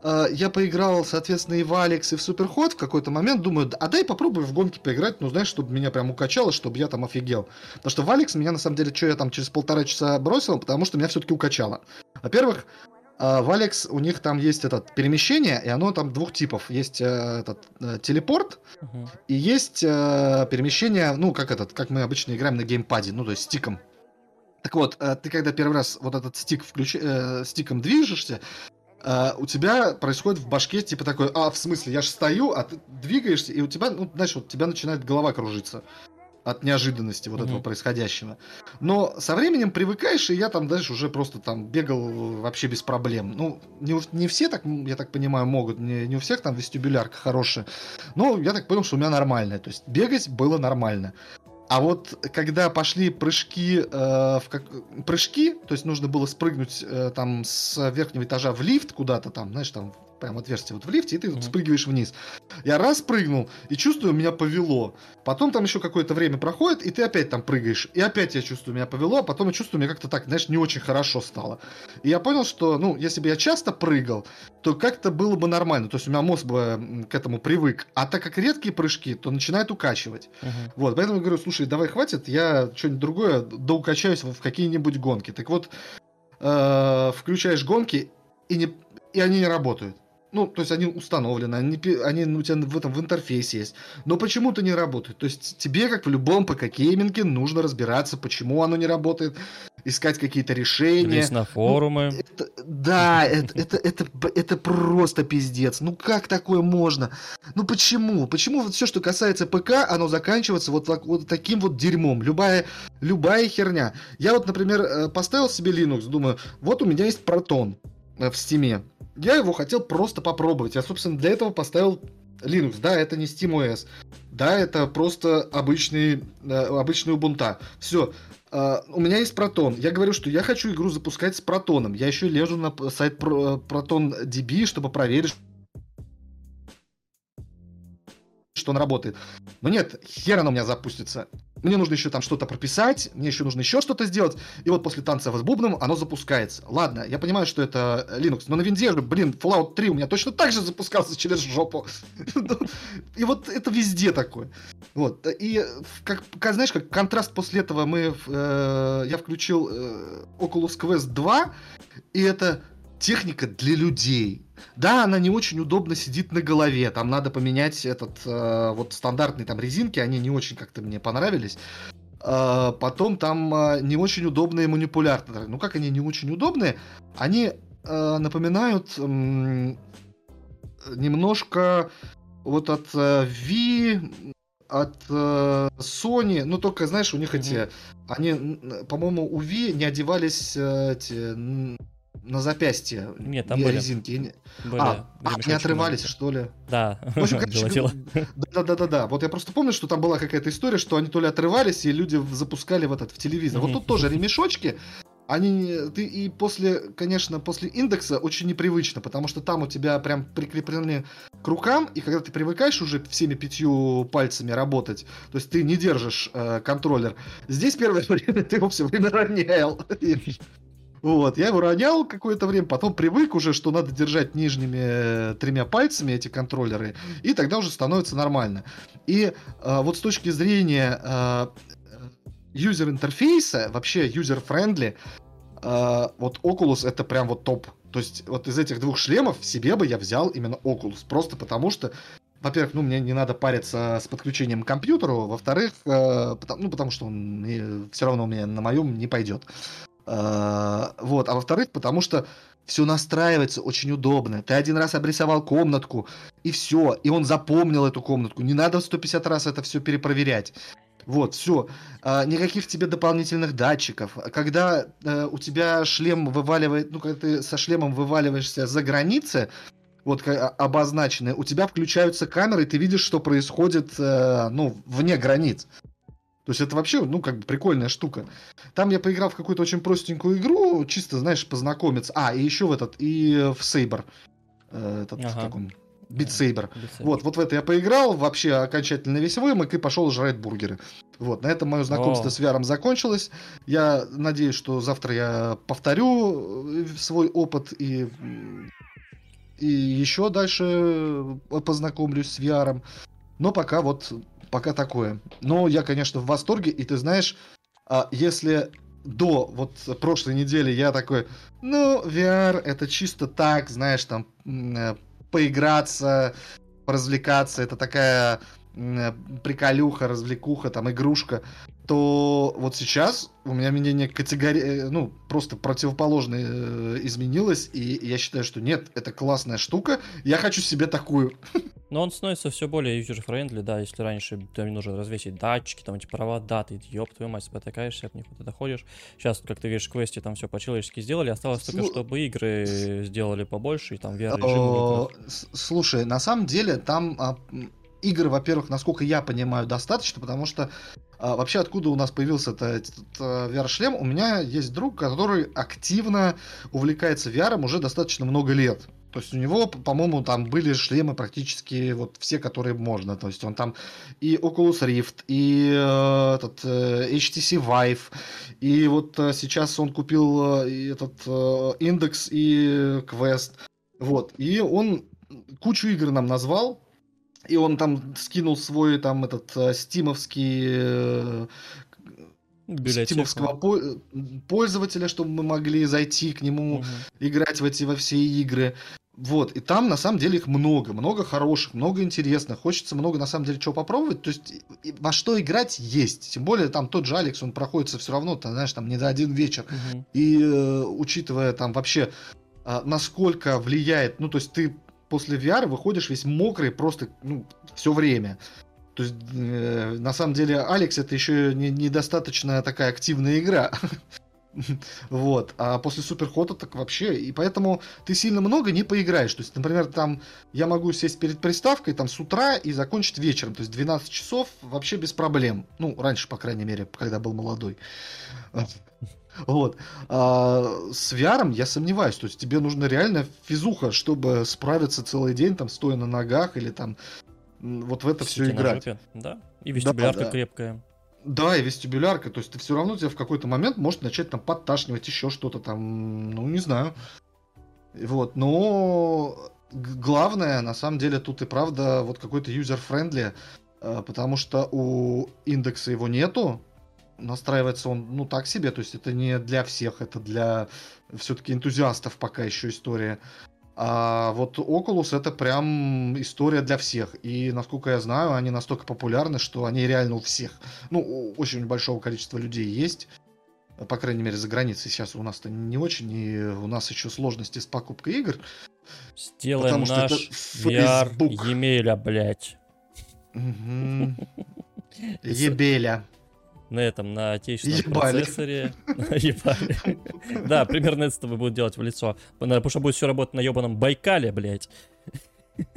э, я поиграл, соответственно, и в Алекс, и в Суперход в какой-то момент. Думаю, а дай попробую в гонке поиграть, ну, знаешь, чтобы меня прям укачало, чтобы я там офигел. Потому что в Алекс меня, на самом деле, что я там через полтора часа бросил, потому что меня все-таки укачало. Во-первых, э, в Алекс у них там есть этот перемещение, и оно там двух типов. Есть э, этот э, телепорт, uh-huh. и есть э, перемещение, ну, как этот, как мы обычно играем на геймпаде, ну, то есть стиком. Так вот, э, ты когда первый раз вот этот стик включ... э, стиком движешься, э, у тебя происходит в башке типа такой, а, в смысле, я же стою, а ты двигаешься, и у тебя, ну, знаешь, вот у тебя начинает голова кружиться от неожиданности вот mm-hmm. этого происходящего. Но со временем привыкаешь, и я там дальше уже просто там бегал вообще без проблем. Ну, не, не все так, я так понимаю, могут, не, не у всех там вестибулярка хорошая. Но я так понял, что у меня нормальная. То есть бегать было нормально. А вот когда пошли прыжки, э, в как... прыжки, то есть нужно было спрыгнуть э, там с верхнего этажа в лифт куда-то там, знаешь, там прям отверстие вот в лифте, и ты mm-hmm. спрыгиваешь вниз. Я раз прыгнул, и чувствую, меня повело. Потом там еще какое-то время проходит, и ты опять там прыгаешь. И опять я чувствую, меня повело, а потом я чувствую, мне как-то так, знаешь, не очень хорошо стало. И я понял, что, ну, если бы я часто прыгал, то как-то было бы нормально. То есть у меня мозг бы к этому привык. А так как редкие прыжки, то начинает укачивать. Uh-huh. Вот, поэтому я говорю, слушай, давай хватит, я что-нибудь другое доукачаюсь в какие-нибудь гонки. Так вот, э, включаешь гонки, и, не, и они не работают. Ну, то есть они установлены, они, они у тебя в этом в интерфейсе есть. Но почему-то не работают. То есть тебе, как в любом ПК-гейминге, нужно разбираться, почему оно не работает, искать какие-то решения. Лезть на форумы. Ну, это, да, это, это, это, это просто пиздец. Ну как такое можно? Ну почему? Почему вот все, что касается ПК, оно заканчивается вот, вот таким вот дерьмом? Любая, любая херня. Я вот, например, э, поставил себе Linux, думаю, вот у меня есть Proton э, в Steam я его хотел просто попробовать. Я, собственно, для этого поставил Linux. Да, это не SteamOS. Да, это просто обычный, э, обычный Ubuntu. Все. Uh, у меня есть протон. Я говорю, что я хочу игру запускать с протоном. Я еще лежу на сайт ProtonDB, чтобы проверить, что он работает. Но нет, хер оно у меня запустится. Мне нужно еще там что-то прописать, мне еще нужно еще что-то сделать. И вот после танца с бубном оно запускается. Ладно, я понимаю, что это Linux, но на винде же, блин, Fallout 3 у меня точно так же запускался через жопу. И вот это везде такое. Вот. И как, знаешь, как контраст после этого мы, э, я включил э, Oculus Quest 2, и это техника для людей. Да, она не очень удобно сидит на голове. Там надо поменять этот э, вот стандартные там резинки, они не очень как-то мне понравились. Э, потом там э, не очень удобные манипуляторы. Ну как они не очень удобные? Они э, напоминают э, немножко вот от э, V от э, Sony, ну только знаешь, у них mm-hmm. эти, они, по-моему, у V не одевались э, эти на запястье. Нет, там были. резинки. Были, а, были а не отрывались, маленькие. что ли? Да, в общем, короче, да, да, да, да. Вот я просто помню, что там была какая-то история, что они то ли отрывались, и люди запускали в этот в телевизор. Вот тут тоже ремешочки. Они, ты и после, конечно, после индекса очень непривычно, потому что там у тебя прям прикреплены к рукам, и когда ты привыкаешь уже всеми пятью пальцами работать, то есть ты не держишь э, контроллер, здесь первое время ты его все время ронял. Вот, я его ронял какое-то время, потом привык уже, что надо держать нижними э, тремя пальцами эти контроллеры, и тогда уже становится нормально. И э, вот с точки зрения э, user -интерфейса, вообще user-friendly, э, вот Oculus это прям вот топ. То есть вот из этих двух шлемов себе бы я взял именно Oculus, просто потому что во-первых, ну, мне не надо париться с подключением к компьютеру, во-вторых, э, потому, ну, потому что он э, все равно у меня на моем не пойдет. Э, вот, а во-вторых, потому что все настраивается очень удобно. Ты один раз обрисовал комнатку, и все, и он запомнил эту комнатку. Не надо 150 раз это все перепроверять. Вот, все. А, никаких тебе дополнительных датчиков. Когда а, у тебя шлем вываливает, ну, когда ты со шлемом вываливаешься за границы, вот обозначенные, у тебя включаются камеры, и ты видишь, что происходит, э, ну, вне границ. То есть это вообще, ну, как бы прикольная штука. Там я поиграл в какую-то очень простенькую игру, чисто, знаешь, познакомиться. А, и еще в этот, и в Сейбр. Э, этот, ага. как он, Битсейбер. Вот, вот в это я поиграл, вообще окончательно весь вымок и пошел жрать бургеры. Вот, на этом мое знакомство О. с VR закончилось. Я надеюсь, что завтра я повторю э, свой опыт и, и еще дальше познакомлюсь с VR. Но пока вот, пока такое. Но я, конечно, в восторге, и ты знаешь, а если до вот прошлой недели я такой, ну, VR это чисто так, знаешь, там э, поиграться, развлекаться, это такая приколюха, развлекуха, там, игрушка, то вот сейчас у меня мнение категории, э, ну, просто противоположное э, изменилось, и я считаю, что нет, это классная штука, я хочу себе такую. Но он становится все более user-friendly, да, если раньше там нужно развесить датчики, там эти провода, ты, ёб твою мать, спотыкаешься от них, вот ты доходишь. Сейчас, как ты видишь, в квесте там все по-человечески сделали, осталось Слу... только, чтобы игры сделали побольше, и там VR-режим. Слушай, на самом деле там а, игр, во-первых, насколько я понимаю, достаточно, потому что а, вообще откуда у нас появился этот, этот VR-шлем? У меня есть друг, который активно увлекается VR уже достаточно много лет. То есть у него, по-моему, там были шлемы практически вот все, которые можно. То есть он там и Oculus Rift, и э, этот э, HTC Vive, и вот э, сейчас он купил э, этот э, Index и Quest. Вот. И он кучу игр нам назвал, и он там скинул свой там этот э, стимовский э, стимовского по пользователя, чтобы мы могли зайти к нему, угу. играть в эти во все игры. Вот, и там на самом деле их много, много хороших, много интересных, хочется много на самом деле чего попробовать, то есть во что играть есть, тем более там тот же Алекс, он проходится все равно, ты знаешь, там не за один вечер, угу. и э, учитывая там вообще э, насколько влияет, ну то есть ты после VR выходишь весь мокрый просто ну, все время. То есть, э, на самом деле, Алекс это еще не, недостаточно такая активная игра. Вот. А после Суперхота так вообще. И поэтому ты сильно много не поиграешь. То есть, например, там я могу сесть перед приставкой там с утра и закончить вечером. То есть 12 часов вообще без проблем. Ну, раньше, по крайней мере, когда был молодой. Вот. А с VR я сомневаюсь. То есть тебе нужно реально физуха, чтобы справиться целый день, там, стоя на ногах или там вот в это все играть. Жопе, да. И вестибулярка да, да. крепкая. Да, и вестибулярка. То есть ты все равно тебя в какой-то момент может начать там подташнивать еще что-то там, ну не знаю. Вот, но главное, на самом деле, тут и правда вот какой-то user-friendly, а, потому что у индекса его нету, настраивается он, ну, так себе, то есть это не для всех, это для все-таки энтузиастов пока еще история. А вот Oculus это прям история для всех. И, насколько я знаю, они настолько популярны, что они реально у всех. Ну, у очень большого количества людей есть. По крайней мере, за границей сейчас у нас-то не очень, и у нас еще сложности с покупкой игр. Сделаем наш VR Емеля, блядь. Ебеля на этом, на отечественном Ебали. процессоре. Ебали. Да, примерно это с тобой будут делать в лицо. Потому что будет все работать на ебаном Байкале, блядь.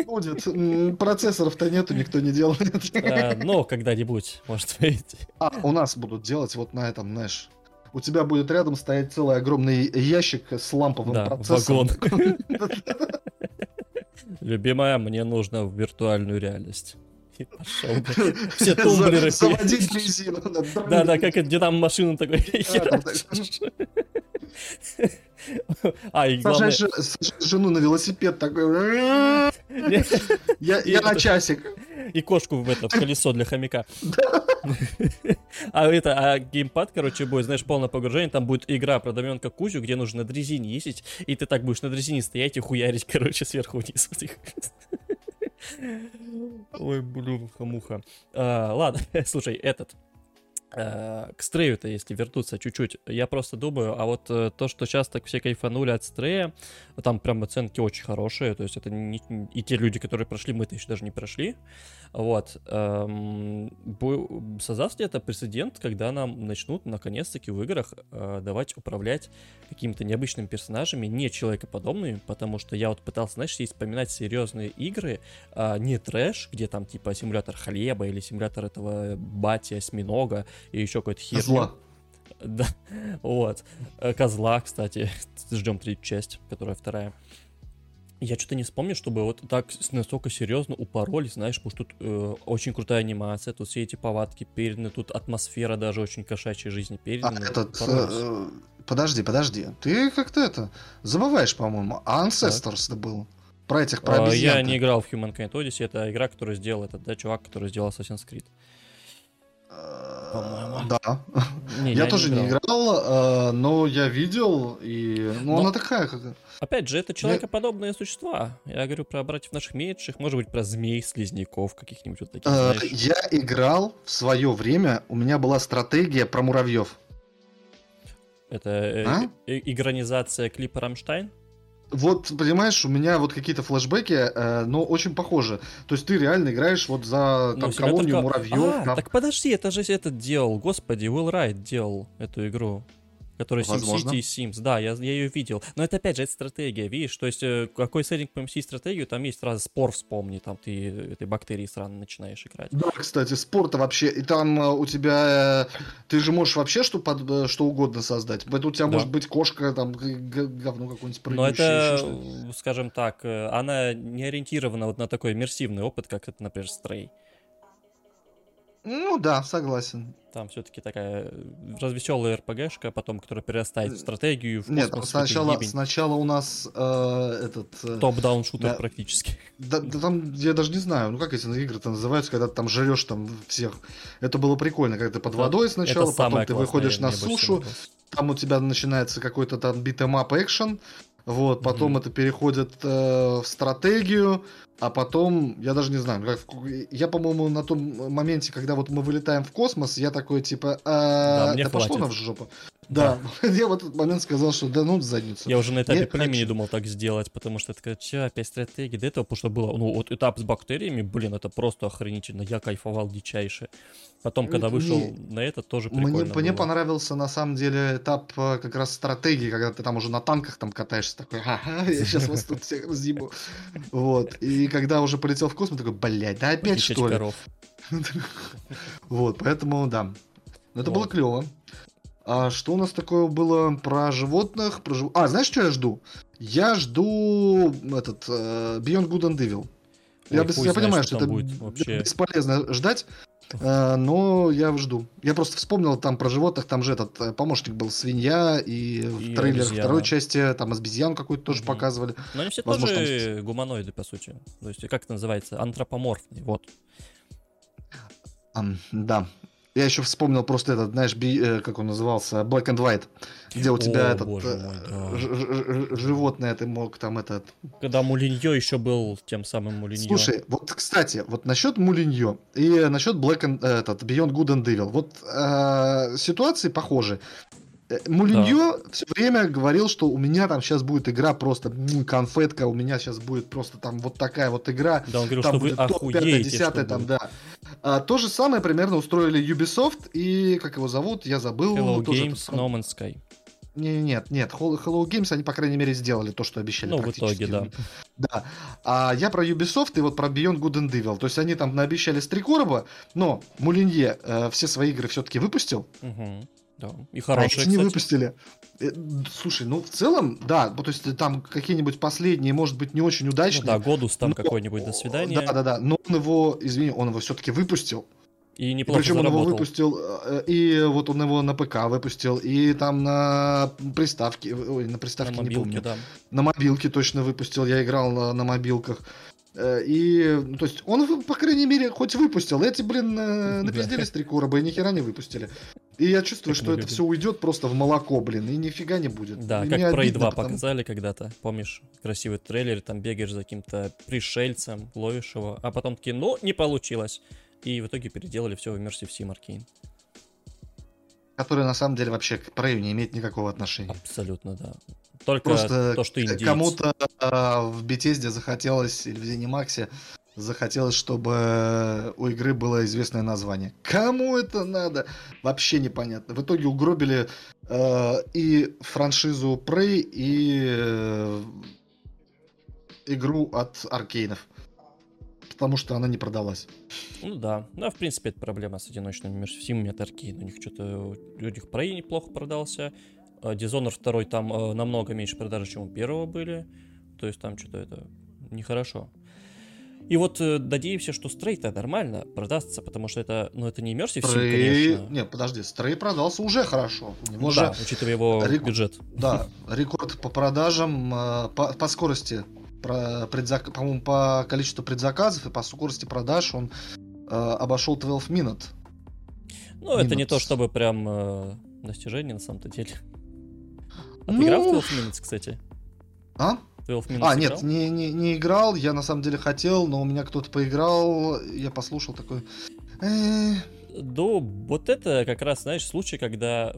Будет. Процессоров-то нету, никто не делает. А, ну, когда-нибудь, может быть. А, у нас будут делать вот на этом, знаешь, у тебя будет рядом стоять целый огромный ящик с ламповым да, процессором. вагон. Любимая, мне нужно в виртуальную реальность. Пошел бы. Все тумблеры. Заводить резину. Да, да, как где там машину такой. А, и главное... Жену на велосипед такой. Я на часик. И кошку в это, в колесо для хомяка. А это, а геймпад, короче, будет, знаешь, полное погружение, там будет игра про Доменка Кузю, где нужно на дрезине ездить, и ты так будешь на дрезине стоять и хуярить, короче, сверху вниз. Ой, блин, хамуха. А, ладно, слушай, этот. Э, к Стрею-то, если вернуться чуть-чуть, я просто думаю, а вот э, то, что сейчас так все кайфанули от Стрея, там прям оценки очень хорошие, то есть это не, и те люди, которые прошли, мы-то еще даже не прошли, вот. Эм, создаст ли это прецедент, когда нам начнут наконец-таки в играх э, давать управлять какими-то необычными персонажами, не человекоподобными, потому что я вот пытался, знаешь, здесь вспоминать серьезные игры, э, не трэш, где там типа симулятор хлеба или симулятор этого бати осьминога, и еще какой-то хер. Козла. Да, вот. Э, Козла, кстати. Ждем третью часть, которая вторая. Я что-то не вспомню, чтобы вот так настолько серьезно упороли, знаешь, потому что тут э, очень крутая анимация, тут все эти повадки переданы, тут атмосфера даже очень кошачьей жизни передана. А этот, э, подожди, подожди, ты как-то это забываешь, по-моему, а Ancestors так. был про этих, про а, Я не играл в Humankind Odyssey, это игра, которую сделал этот, да, чувак, который сделал Assassin's Creed. По-моему. Да. Не, я, я тоже не играл, играл э, но я видел, и ну, но... она такая, как. Опять же, это человекоподобные я... существа. Я говорю про братьев наших меньших, может быть, про змей, слизняков, каких-нибудь вот таких. Э, я играл в свое время, у меня была стратегия про муравьев. Это э, а? э, игронизация клипа Рамштайн? Вот, понимаешь, у меня вот какие-то флешбеки, э, но очень похожи. То есть ты реально играешь вот за там, ну, колонию только... муравьев. А, там... Так подожди, это же этот делал, господи, Уилл Райт делал эту игру который SimCity и Sims. Да, я, я ее видел. Но это опять же, это стратегия, видишь? То есть, э, какой сеттинг поместить стратегию, там есть сразу спор вспомни, там ты этой бактерии сразу начинаешь играть. Да, кстати, спор-то вообще, и там э, у тебя, э, ты же можешь вообще что, под, что угодно создать. Это у тебя да. может быть кошка, там, говно какое-нибудь Но это, скажем так, она не ориентирована вот на такой иммерсивный опыт, как это, например, Stray. Ну да, согласен. Там все-таки такая э, развеселая РПГшка, потом, которая перерастает в стратегию. В Нет, сначала, сначала у нас э, этот... Э, Top-down шутер да, практически. Да, да там, я даже не знаю, ну как эти игры-то называются, когда ты там жрешь там всех. Это было прикольно, когда ты под водой сначала, потом ты выходишь на сушу, там у тебя начинается какой-то там beat 'em up экшен, вот, потом mm-hmm. это переходит э, в стратегию, а потом, я даже не знаю, как, я, по-моему, на том моменте, когда вот мы вылетаем в космос, я такой, типа, а, да, мне да пошло на в жопу. Да, да. я в этот момент сказал, что да ну в задницу. Я уже на этапе племени хочу... думал так сделать, потому что это что, опять стратегия, до этого, потому что было, ну вот этап с бактериями, блин, это просто охренительно, я кайфовал дичайше. Потом, когда вышел не, на это, тоже прикольно Мне, было. мне понравился, на самом деле, этап э, как раз стратегии, когда ты там уже на танках там катаешься, такой, ага, я сейчас вас тут всех разъебу. Вот, и когда уже полетел в космос, такой, блядь, да опять что ли? Вот, поэтому, да. Но это было клево. А что у нас такое было про животных? Про жив... А, знаешь, что я жду? Я жду этот uh, Beyond Good and Evil. Ой, я, я понимаю, что это вообще. бесполезно ждать, uh, но я жду. Я просто вспомнил там про животных, там же этот uh, помощник был свинья, и, и в трейлере обезьяна. второй части там обезьян какую-то тоже mm показывали. Но они все Возможно, тоже там... гуманоиды, по сути. То есть, как это называется? Антропоморфные, вот. Um, да, я еще вспомнил просто этот, знаешь, би, э, как он назывался, Black and White, где у тебя О, этот мой, э, да. животное ты мог там этот. Когда Мулиньо еще был тем самым Мулиньо. Слушай, вот кстати, вот насчет Мулиньо и насчет Black and, э, этот Beyond Good and Evil, вот э, ситуации похожи. Мулиньо да. все время говорил, что у меня там сейчас будет игра просто конфетка, у меня сейчас будет просто там вот такая вот игра. Да, он говорил, там что будет вы топ 5 10 там, да. А, то же самое примерно устроили Ubisoft и, как его зовут, я забыл. Hello тоже Games, No Man's Sky. Не, нет, нет, Hello Games они, по крайней мере, сделали то, что обещали. Ну, в итоге, да. Да. А я про Ubisoft и вот про Beyond Good and Evil. То есть они там наобещали с три короба, но Мулинье э, все свои игры все-таки выпустил. Угу. Да, и хорошие, а не выпустили. Э, слушай, ну в целом, да, то есть там какие-нибудь последние, может быть, не очень удачные. Ну, да, Годус там но... какой-нибудь, до свидания. Да, да, да, но он его, извини, он его все-таки выпустил. И неплохо Причем заработал. он его выпустил, э, и вот он его на ПК выпустил, и там на приставке, ой, на приставке на мобилке, не помню. Да. На мобилке точно выпустил, я играл на, на мобилках. Э, и, ну, то есть, он, по крайней мере, хоть выпустил. Эти, блин, э, напиздели с три короба и нихера не выпустили. И я чувствую, что это все уйдет просто в молоко, блин, и нифига не будет. Да, как Prey 2 показали когда-то. Помнишь, красивый трейлер, там бегаешь за каким-то пришельцем, ловишь его, а потом такие, ну, не получилось. И в итоге переделали все в Immersive Sim Arcane. Который на самом деле вообще к Prey не имеет никакого отношения. Абсолютно, да. Только Просто то, что индейцы. кому-то а, в Bethesda захотелось, или в Zenimax захотелось, чтобы у игры было известное название. Кому это надо? Вообще непонятно. В итоге угробили э, и франшизу Prey, и э, игру от Аркейнов. Потому что она не продалась. Ну да. Ну, а в принципе, это проблема с одиночными мирсимами от Аркейн. У них что-то... У них Prey неплохо продался. А Dishonored 2 там э, намного меньше продажи, чем у первого были. То есть там что-то это нехорошо. И вот э, надеемся, что Стрей-то нормально продастся, потому что это, ну, это не Immersive Sim, конечно. Не, подожди, Стрей продался уже хорошо. У него ну, же... Да, учитывая его рек... бюджет. Да, рекорд по продажам, э, по, по скорости, про предзак... по-моему, по количеству предзаказов и по скорости продаж он э, обошел 12 минут. Ну, Minutes. это не то, чтобы прям э, достижение на самом-то деле. А ну... ты играл в 12 Minutes, кстати? А? 12 Minutes А, нет, не, не, не играл, я на самом деле хотел, но у меня кто-то поиграл, я послушал такой... «Э, да, вот это как раз, знаешь, случай, когда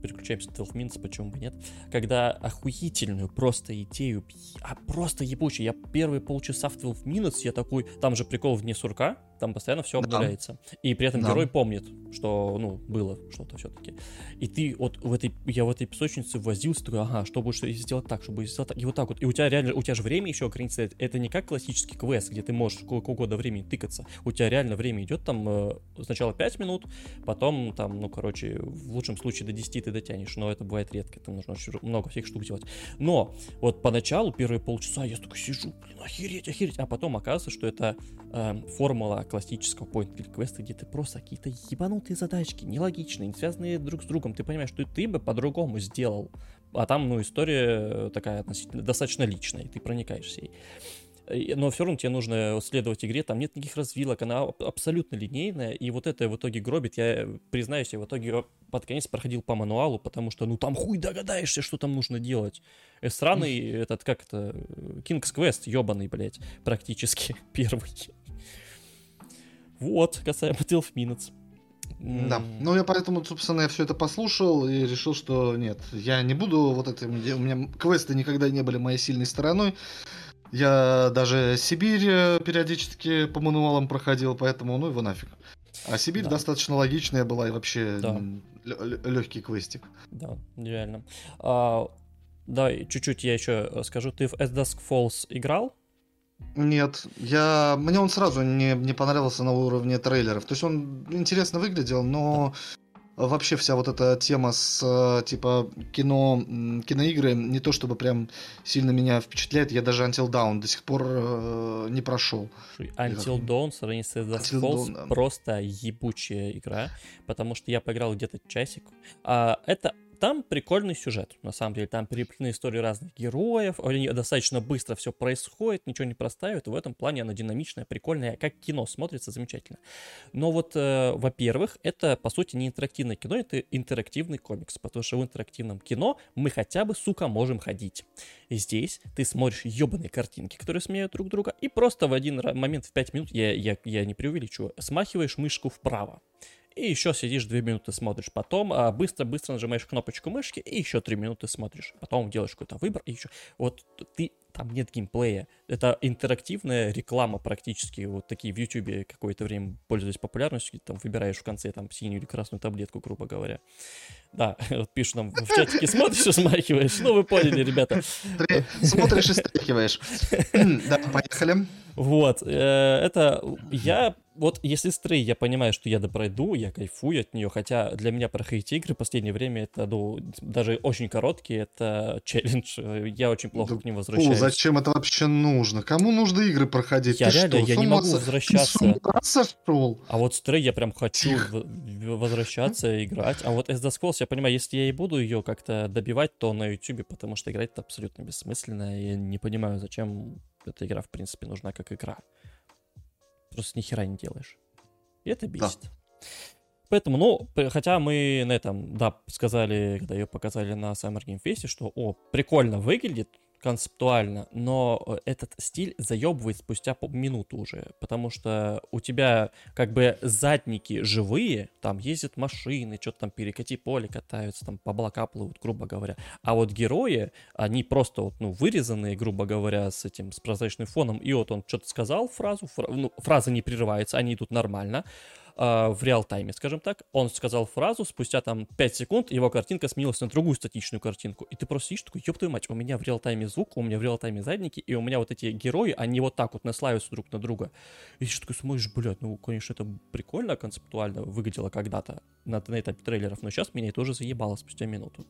переключаемся на 12 Minutes, почему бы нет, когда охуительную просто идею, а просто ебучий, я первые полчаса в 12 Minutes, я такой, там же прикол в дне сурка, там постоянно все обновляется. Да. И при этом да. герой помнит, что, ну, было что-то все-таки. И ты вот в этой, я в этой песочнице возился, такой, ага, что будешь сделать так, чтобы сделать так, и вот так вот. И у тебя реально, у тебя же время еще ограничено. Это не как классический квест, где ты можешь сколько угодно времени тыкаться. У тебя реально время идет там э, сначала 5 минут, потом там, ну, короче, в лучшем случае до 10 ты дотянешь, но это бывает редко, там нужно очень много всех штук делать. Но вот поначалу, первые полчаса я такой сижу, блин, охереть, охереть, а потом оказывается, что это э, формула классического point click квеста, где ты просто какие-то ебанутые задачки, нелогичные, не связанные друг с другом. Ты понимаешь, что ты бы по-другому сделал. А там, ну, история такая относительно достаточно личная, и ты проникаешься ей. Но все равно тебе нужно следовать игре, там нет никаких развилок, она абсолютно линейная, и вот это в итоге гробит. Я признаюсь, я в итоге под конец проходил по мануалу, потому что, ну, там хуй догадаешься, что там нужно делать. И странный этот, как это, King's Quest, ебаный, блядь, практически первый. Вот, касаемо 12 Minutes. Да, ну я поэтому, собственно, я все это послушал и решил, что нет, я не буду вот этим, у меня квесты никогда не были моей сильной стороной. Я даже Сибирь э, периодически по мануалам проходил, поэтому ну его нафиг. А Сибирь да. достаточно логичная была и вообще да. легкий квестик. Да, реально. А, да, чуть-чуть я еще скажу. Ты в As Dusk Falls играл? Нет, я мне он сразу не, не понравился на уровне трейлеров. То есть он интересно выглядел, но вообще вся вот эта тема с э, типа кино, киноигры не то чтобы прям сильно меня впечатляет. Я даже Until Dawn до сих пор э, не прошел. Until Dawn сравнение с The Falls да. просто ебучая игра, потому что я поиграл где-то часик. А, это там прикольный сюжет, на самом деле. Там переплетены истории разных героев, они достаточно быстро все происходит, ничего не простаивают, и в этом плане оно динамичное, прикольное, как кино смотрится замечательно. Но вот, э, во-первых, это, по сути, не интерактивное кино, это интерактивный комикс, потому что в интерактивном кино мы хотя бы, сука, можем ходить. И здесь ты смотришь ебаные картинки, которые сменяют друг друга, и просто в один момент, в 5 минут, я, я, я не преувеличиваю, смахиваешь мышку вправо и еще сидишь 2 минуты смотришь. Потом а, быстро-быстро нажимаешь кнопочку мышки и еще 3 минуты смотришь. Потом делаешь какой-то выбор и еще. Вот ты там нет геймплея. Это интерактивная реклама практически. Вот такие в Ютубе какое-то время пользуясь популярностью, там выбираешь в конце там синюю или красную таблетку, грубо говоря. Да, вот пишут нам в чатике, смотришь и смахиваешь. Ну, вы поняли, ребята. Смотришь и стряхиваешь. Да, поехали. Вот, э, это я вот если стрей, я понимаю, что я допройду, я кайфую от нее, хотя для меня проходить игры в последнее время это, ну, даже очень короткие, это челлендж, я очень плохо да, к ним возвращаюсь. О, зачем это вообще нужно? Кому нужно игры проходить? Я Ты реально, что, я не могу возвращаться. сошел? А вот стрей я прям хочу возвращаться, играть, а вот SD Scrolls, я понимаю, если я и буду ее как-то добивать, то на YouTube, потому что играть это абсолютно бессмысленно, и не понимаю, зачем эта игра, в принципе, нужна как игра. Просто ни хера не делаешь. И это бесит. Да. Поэтому, ну, хотя мы на этом, да, сказали, когда ее показали на Summer Game Fest, что, о, прикольно выглядит, концептуально, но э, этот стиль заебывает спустя минуту уже, потому что у тебя как бы задники живые, там ездят машины, что-то там перекати поле катаются, там по облака плывут, грубо говоря. А вот герои, они просто вот, ну, вырезанные, грубо говоря, с этим, с прозрачным фоном, и вот он что-то сказал фразу, фра... ну, фраза не прерывается, они идут нормально, э, в реал-тайме, скажем так. Он сказал фразу, спустя там 5 секунд его картинка сменилась на другую статичную картинку. И ты просто сидишь такой, ёб твою мать, у меня в реал-тайме звук, у меня в реал-тайме задники, и у меня вот эти герои, они вот так вот наслаиваются друг на друга. И ты такой смотришь, блядь, ну, конечно, это прикольно концептуально выглядело когда-то на, на этапе трейлеров, но сейчас меня это уже заебало спустя минуту.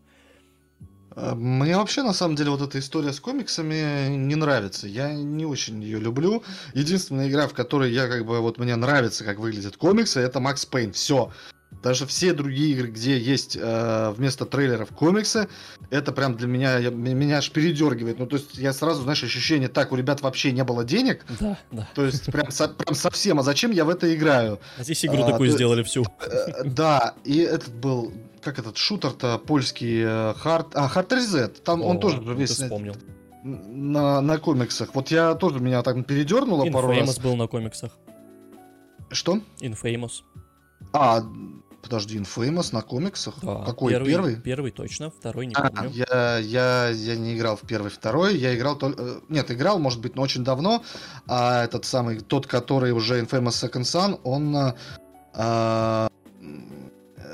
Э, мне вообще, на самом деле, вот эта история с комиксами не нравится. Я не очень ее люблю. Единственная игра, в которой я как бы вот мне нравится, как выглядят комиксы, это Макс Пейн. Все. Даже все другие игры, где есть э, вместо трейлеров комиксы, это прям для меня, я, меня аж передергивает. Ну, то есть я сразу, знаешь, ощущение, так, у ребят вообще не было денег. Да, да. То есть прям, со, прям совсем, а зачем я в это играю? А здесь игру а, такую то, сделали всю. Э, да, и этот был, как этот шутер-то польский, Hard, а, Hard Reset, там О, он тоже весь... вспомнил. На, на комиксах. Вот я тоже меня так передернуло Infamous пару раз. Infamous был на комиксах. Что? Infamous. А, подожди, Infamous на комиксах? Да. Какой? Первый, первый? Первый точно, второй не а, помню. Я, я, я не играл в первый, второй, я играл только... Э, нет, играл, может быть, но очень давно, а этот самый, тот, который уже Infamous Second Son, он... А,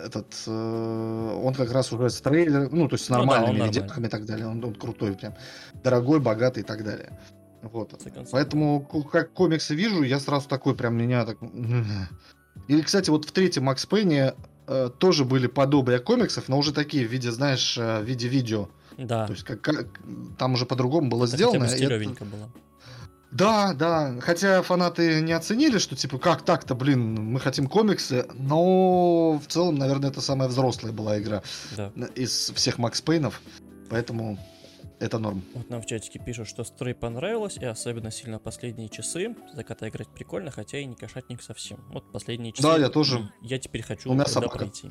этот, э, он как раз уже с трейлер, ну, то есть с нормальными ну, да, видеоками и так далее. Он, он крутой прям. Дорогой, богатый и так далее. Вот. Поэтому, как комиксы вижу, я сразу такой прям меня так... Или, кстати, вот в третьем Макс Пейне э, тоже были подобия комиксов, но уже такие в виде, знаешь, э, в виде видео. Да. То есть как, как там уже по-другому было это сделано. Хотя бы это... было. Да, да. Хотя фанаты не оценили, что типа как так-то, блин, мы хотим комиксы, но в целом, наверное, это самая взрослая была игра да. из всех Макс Пейнов. Поэтому это норм. Вот нам в чатике пишут, что строй понравилось, и особенно сильно последние часы. За кота играть прикольно, хотя и не кошатник совсем. Вот последние часы. Да, я тоже. Я теперь хочу у меня собака. пройти.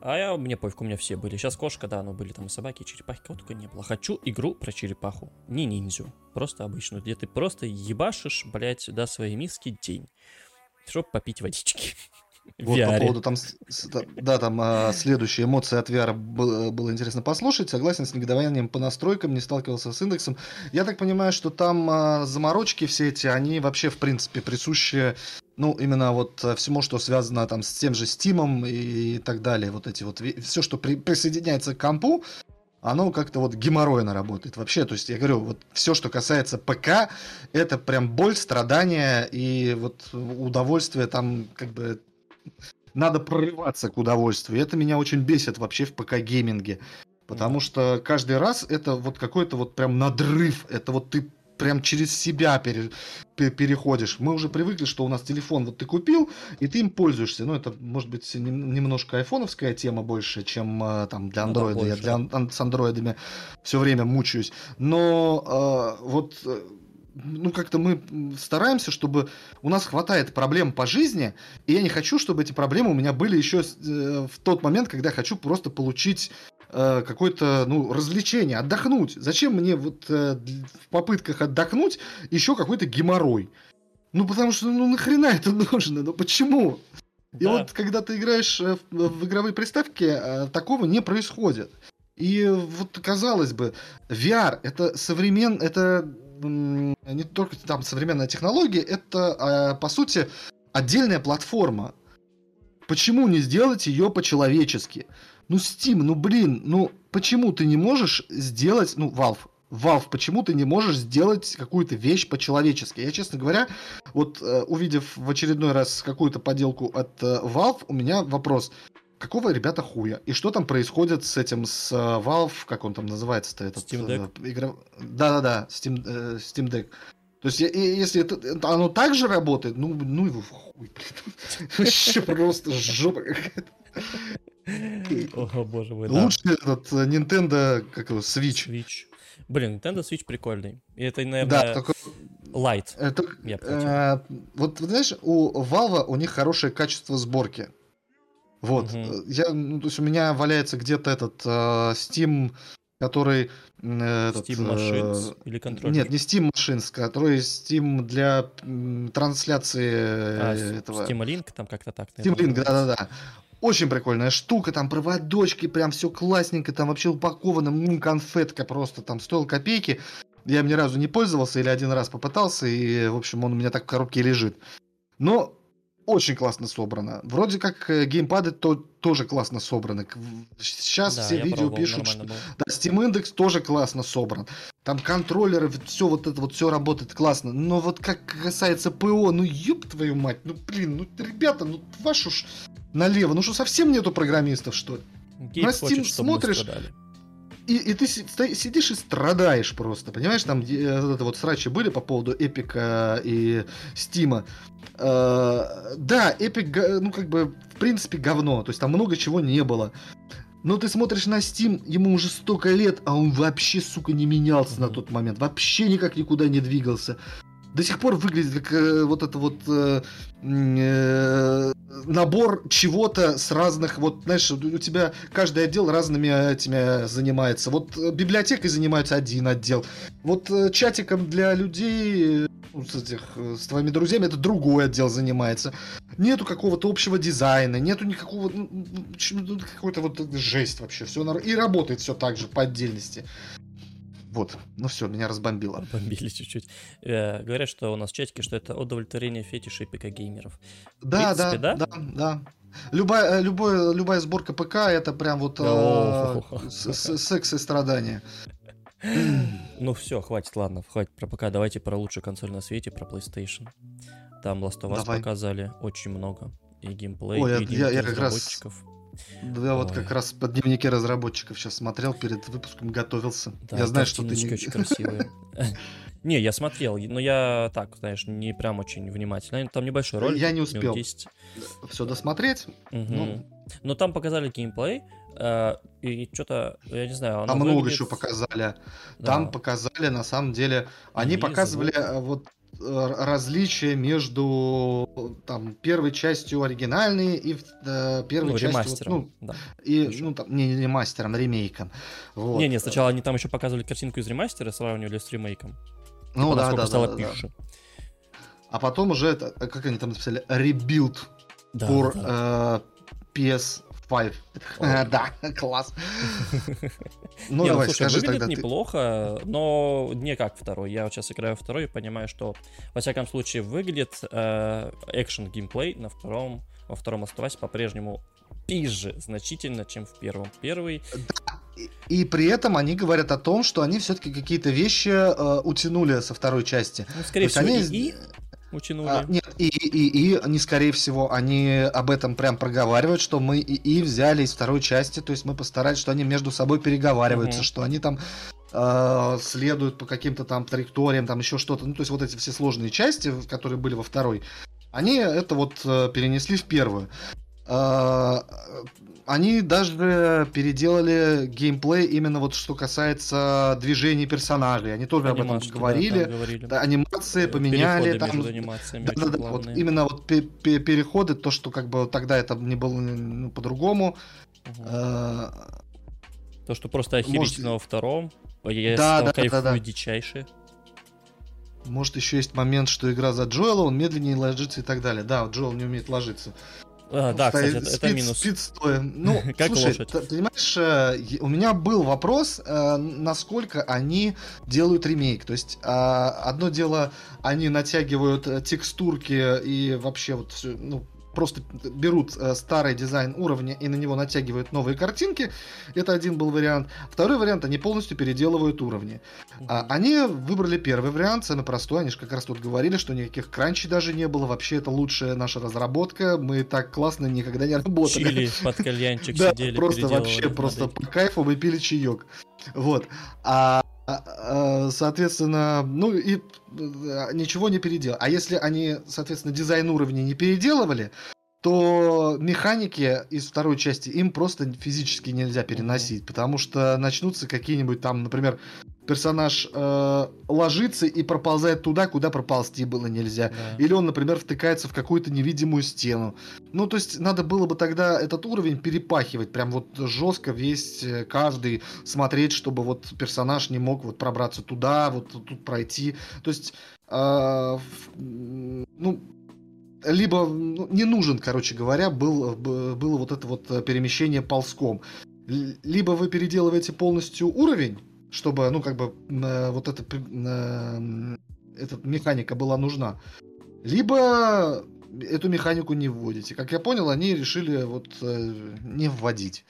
А я, мне пофиг, у меня все были. Сейчас кошка, да, но были там и собаки, и черепахи, кого только не было. Хочу игру про черепаху. Не ниндзю, просто обычную, где ты просто ебашишь, блядь, сюда свои миски день. Чтоб попить водички. Вот VR. по поводу там, да, там а, следующие эмоции от VR было, было интересно послушать. Согласен с негодованием по настройкам, не сталкивался с индексом. Я так понимаю, что там а, заморочки все эти, они вообще в принципе присущи, ну именно вот а, всему, что связано там с тем же Steam и, и так далее. Вот эти вот все, что при, присоединяется к компу, оно как-то вот геморройно работает вообще. То есть я говорю, вот все, что касается ПК, это прям боль, страдания и вот удовольствие там как бы надо прорываться к удовольствию. Это меня очень бесит вообще в ПК-гейминге. Потому что каждый раз это вот какой-то вот прям надрыв. Это вот ты прям через себя пере, переходишь. Мы уже привыкли, что у нас телефон вот ты купил, и ты им пользуешься. Ну, это, может быть, немножко айфоновская тема больше, чем э, там для андроида. Ну, Я для, с андроидами все время мучаюсь. Но э, вот э, ну, как-то мы стараемся, чтобы у нас хватает проблем по жизни, и я не хочу, чтобы эти проблемы у меня были еще э, в тот момент, когда я хочу просто получить э, какое-то, ну, развлечение, отдохнуть. Зачем мне вот э, в попытках отдохнуть еще какой-то геморрой? Ну, потому что, ну, нахрена это нужно? Ну, почему? И да. вот, когда ты играешь в, в игровые приставки, такого не происходит. И вот, казалось бы, VR это современ... это не только там современная технология, это, а, по сути, отдельная платформа. Почему не сделать ее по-человечески? Ну, Steam, ну, блин, ну, почему ты не можешь сделать, ну, Valve, Valve, почему ты не можешь сделать какую-то вещь по-человечески? Я, честно говоря, вот э, увидев в очередной раз какую-то поделку от э, Valve, у меня вопрос какого, ребята, хуя? И что там происходит с этим, с uh, Valve, как он там называется-то? Этот, Steam Deck? Uh, игра... Да-да-да, Steam, uh, Steam Deck. То есть, если это, оно так же работает, ну, ну его в хуй, блин. Вообще просто жопа какая-то. О, боже мой, Лучше этот Nintendo, как его, Switch. Switch. Блин, Nintendo Switch прикольный. И это, наверное... Да, только Light. Это, Я э, вот знаешь, у Valve у них хорошее качество сборки. Вот. Мгм. Я, ну, то есть у меня валяется где-то этот э, Steam, который... э, этот, Steam э, Machines или контроллер? Нет, не Steam Machines, который Steam для м, трансляции А, э, этого... Steam Link, там как-то так. Steam Link, да-да-да. Очень прикольная штука, там проводочки, прям все классненько, там вообще упаковано, м, конфетка просто, там стоил копейки. Я им ни разу не пользовался или один раз попытался, и, в общем, он у меня так в коробке лежит. Но очень классно собрано. Вроде как э, геймпады то, тоже классно собраны. Сейчас Да, все видео пробовал, пишут, что было. да, Steam Index тоже классно собран. Там контроллеры, все вот это вот, все работает классно. Но вот как касается ПО, ну ёб твою мать, ну блин, ну ребята, ну вашу ж налево, ну что совсем нету программистов, что ли? Гейб на хочет, Steam мы смотришь. И, и ты сидишь и страдаешь просто, понимаешь? Там э, это вот срачи были по поводу Эпика и Стима. Э, да, Эпик, ну как бы, в принципе, говно. То есть там много чего не было. Но ты смотришь на Steam, ему уже столько лет, а он вообще, сука, не менялся на тот момент. Вообще никак никуда не двигался. До сих пор выглядит как э, вот это вот э, э, набор чего-то с разных, вот, знаешь, у тебя каждый отдел разными этими занимается. Вот э, библиотекой занимается один отдел. Вот э, чатиком для людей, э, ну, с, этих, э, с твоими друзьями, это другой отдел занимается. Нету какого-то общего дизайна, нету никакого, ну, ну, какой-то вот жесть вообще. Все и работает все так же по отдельности. Вот, ну все, меня разбомбило. Бомбили чуть-чуть. Э, говорят, что у нас в чатике, что это удовлетворение фетиша ПК геймеров. Да, принципе, да, да? да, да. Любая, э, любое, любая сборка ПК это прям вот э, секс и страдания. Ну все, хватит, ладно, хватит про ПК. Давайте про лучшую консоль на свете, про PlayStation. Там Last of Us Давай. показали очень много. И геймплей, Ой, я- и я- дневники я как раз Да, вот Ой. как раз по дневнике разработчиков сейчас смотрел, перед выпуском готовился. Да, я знаю, что ты не... очень красивые. Не, я смотрел, но я так, знаешь, не прям очень внимательно. Там небольшой ролик. Я не успел. 10. все досмотреть. Ну. Но там показали геймплей, э, и что-то, я не знаю, Там много выглядит- еще показали. Да. Там показали, на самом деле, они И показывали звук. э, вот э, различия между там первой частью оригинальной и э, первой Ну, частью вот, ремастером. ну, да. и Еще. ну там не ремастером, ремейком. Вот. Не, не, сначала они там еще показывали картинку из ремастера, сравнивали с ремейком. ну Типа, да, да, стало да, да. пизже. А потом уже это, как они там написали, rebuild Да, for да. э, PS5. Ой. Да, класс. Ну Не, давай, скажи выглядит тогда неплохо, но не как второй. Я сейчас играю второй и понимаю, что, во всяком случае, выглядит э, экшен геймплей на втором, во втором оставайся по-прежнему пизже значительно, чем в первом. Первый, И, при этом они говорят о том, что они все-таки какие-то вещи э, утянули со второй части. ну, скорее всего, они- и, утянули. А, нет, и, и, и они, скорее всего, они об этом прям проговаривают, что мы и, и взяли из второй части, то есть мы постарались, что они между собой переговариваются, Мгм. что они там э, следуют по каким-то там траекториям, там еще что-то. Ну, то есть вот эти все сложные части, которые были во второй, они это вот э, перенесли в первую. Э, Они даже переделали геймплей именно вот что касается движений персонажей. Они тоже об этом Анимашки, да, говорили. говорили. Да, анимации поменяли. Переходы Там, анимациями да, да, да, вот именно вот пе- пе- переходы, то, что как бы тогда это не было ну, по-другому. Э, То, что просто может, охерительно во втором. Я Да, да, да, кайфую да. дичайше. Может, еще есть момент, что игра за Джоэла, он медленнее ложится и так далее. Да, Джоэл не умеет ложиться. А, да, кстати, это, это спит- минус. спит стоя. Ну, Как слушай, лошадь. т- понимаешь, э, у меня был вопрос, э, насколько они делают ремейк. То есть, а, одно дело, они натягивают э, текстурки и вообще вот все, ну, просто берут э, старый дизайн уровня и на него натягивают новые картинки. Это один был вариант. Второй вариант, они полностью переделывают уровни. А, они выбрали первый вариант, самый простой. Они же как раз тут говорили, что никаких кранчей даже не было. Вообще, это лучшая наша разработка. Мы так классно никогда не работали. Чили под кальянчик Да, сидели, просто вообще, просто по кайфу мы пили чаек. Вот. А, соответственно, ну и э, ничего не переделали. А если они, соответственно, дизайн уровня не переделывали, то механики из второй части им просто физически нельзя переносить, потому что начнутся какие-нибудь там, например, персонаж э, ложится и проползает туда, куда проползти было нельзя. Да. Или он, например, втыкается в какую-то невидимую стену. Ну, то есть надо было бы тогда этот уровень перепахивать, прям вот жестко весь, э, каждый смотреть, чтобы вот персонаж не мог вот пробраться туда, вот тут пройти. То есть, э, ну, либо ну, не нужен, короче говоря, был, было вот это вот перемещение ползком. Либо вы переделываете полностью уровень, чтобы, ну, как бы, э, вот эта, э, эта механика была нужна. Либо эту механику не вводите. Как я понял, они решили вот э, не вводить.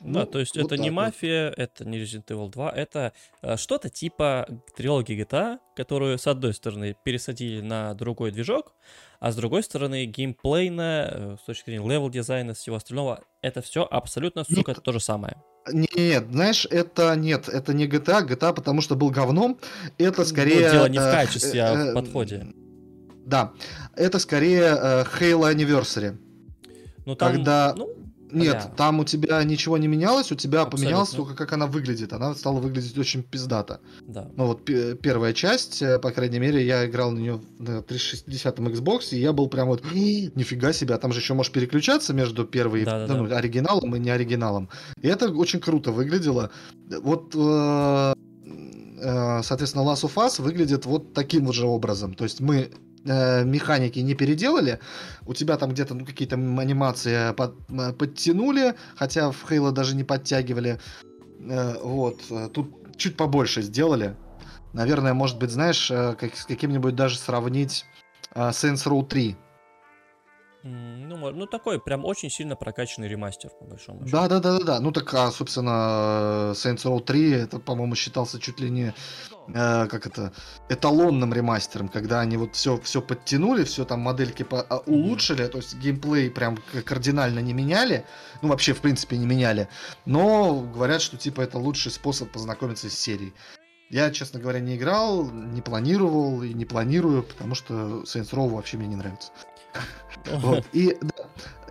Да, ну, то есть вот это не мафия, вот. это не Resident Evil 2, это э, что-то типа трилогии GTA, которую, с одной стороны, пересадили на другой движок, а с другой стороны, геймплейно, э, с точки зрения левел-дизайна, всего остального, это все абсолютно, сука, нет, то же самое. Нет, знаешь, это нет, это не GTA, GTA потому что был говном, это ну, скорее... Ну, дело не в э, качестве, а в э, подходе. Да, это скорее Halo Anniversary. Ну, там, когда... Ну, нет, Бля. там у тебя ничего не менялось, у тебя Абсолютно. поменялось только как она выглядит. Она стала выглядеть очень пиздато. Да. Ну вот первая часть, э, по крайней мере, я играл на нее на 360 Xbox, и я был прям вот, нифига себе, а там же еще можешь переключаться между первой да, да, ну, да. оригиналом и не оригиналом. И это очень круто выглядело. Вот э, э, соответственно, Last of Us выглядит вот таким вот же образом. То есть мы э, механики не переделали, у тебя там где-то ну, какие-то анимации под, э, подтянули, хотя в Halo даже не подтягивали. Э, вот, э, тут чуть побольше сделали. Наверное, может быть, знаешь, э, как, с каким-нибудь даже сравнить э, Saints Row 3 ну, ну, такой прям очень сильно прокачанный ремастер, по большому счету. Да, да, да, да, да. Ну так, а, собственно, Saints Row 3, это, по-моему, считался чуть ли не э, как это, эталонным ремастером, когда они вот все, все подтянули, все там модельки по- а, улучшили, то есть геймплей прям кардинально не меняли, ну вообще, в принципе, не меняли, но говорят, что типа это лучший способ познакомиться с серией. Я, честно говоря, не играл, не планировал и не планирую, потому что Saints Row вообще мне не нравится. Вот. И,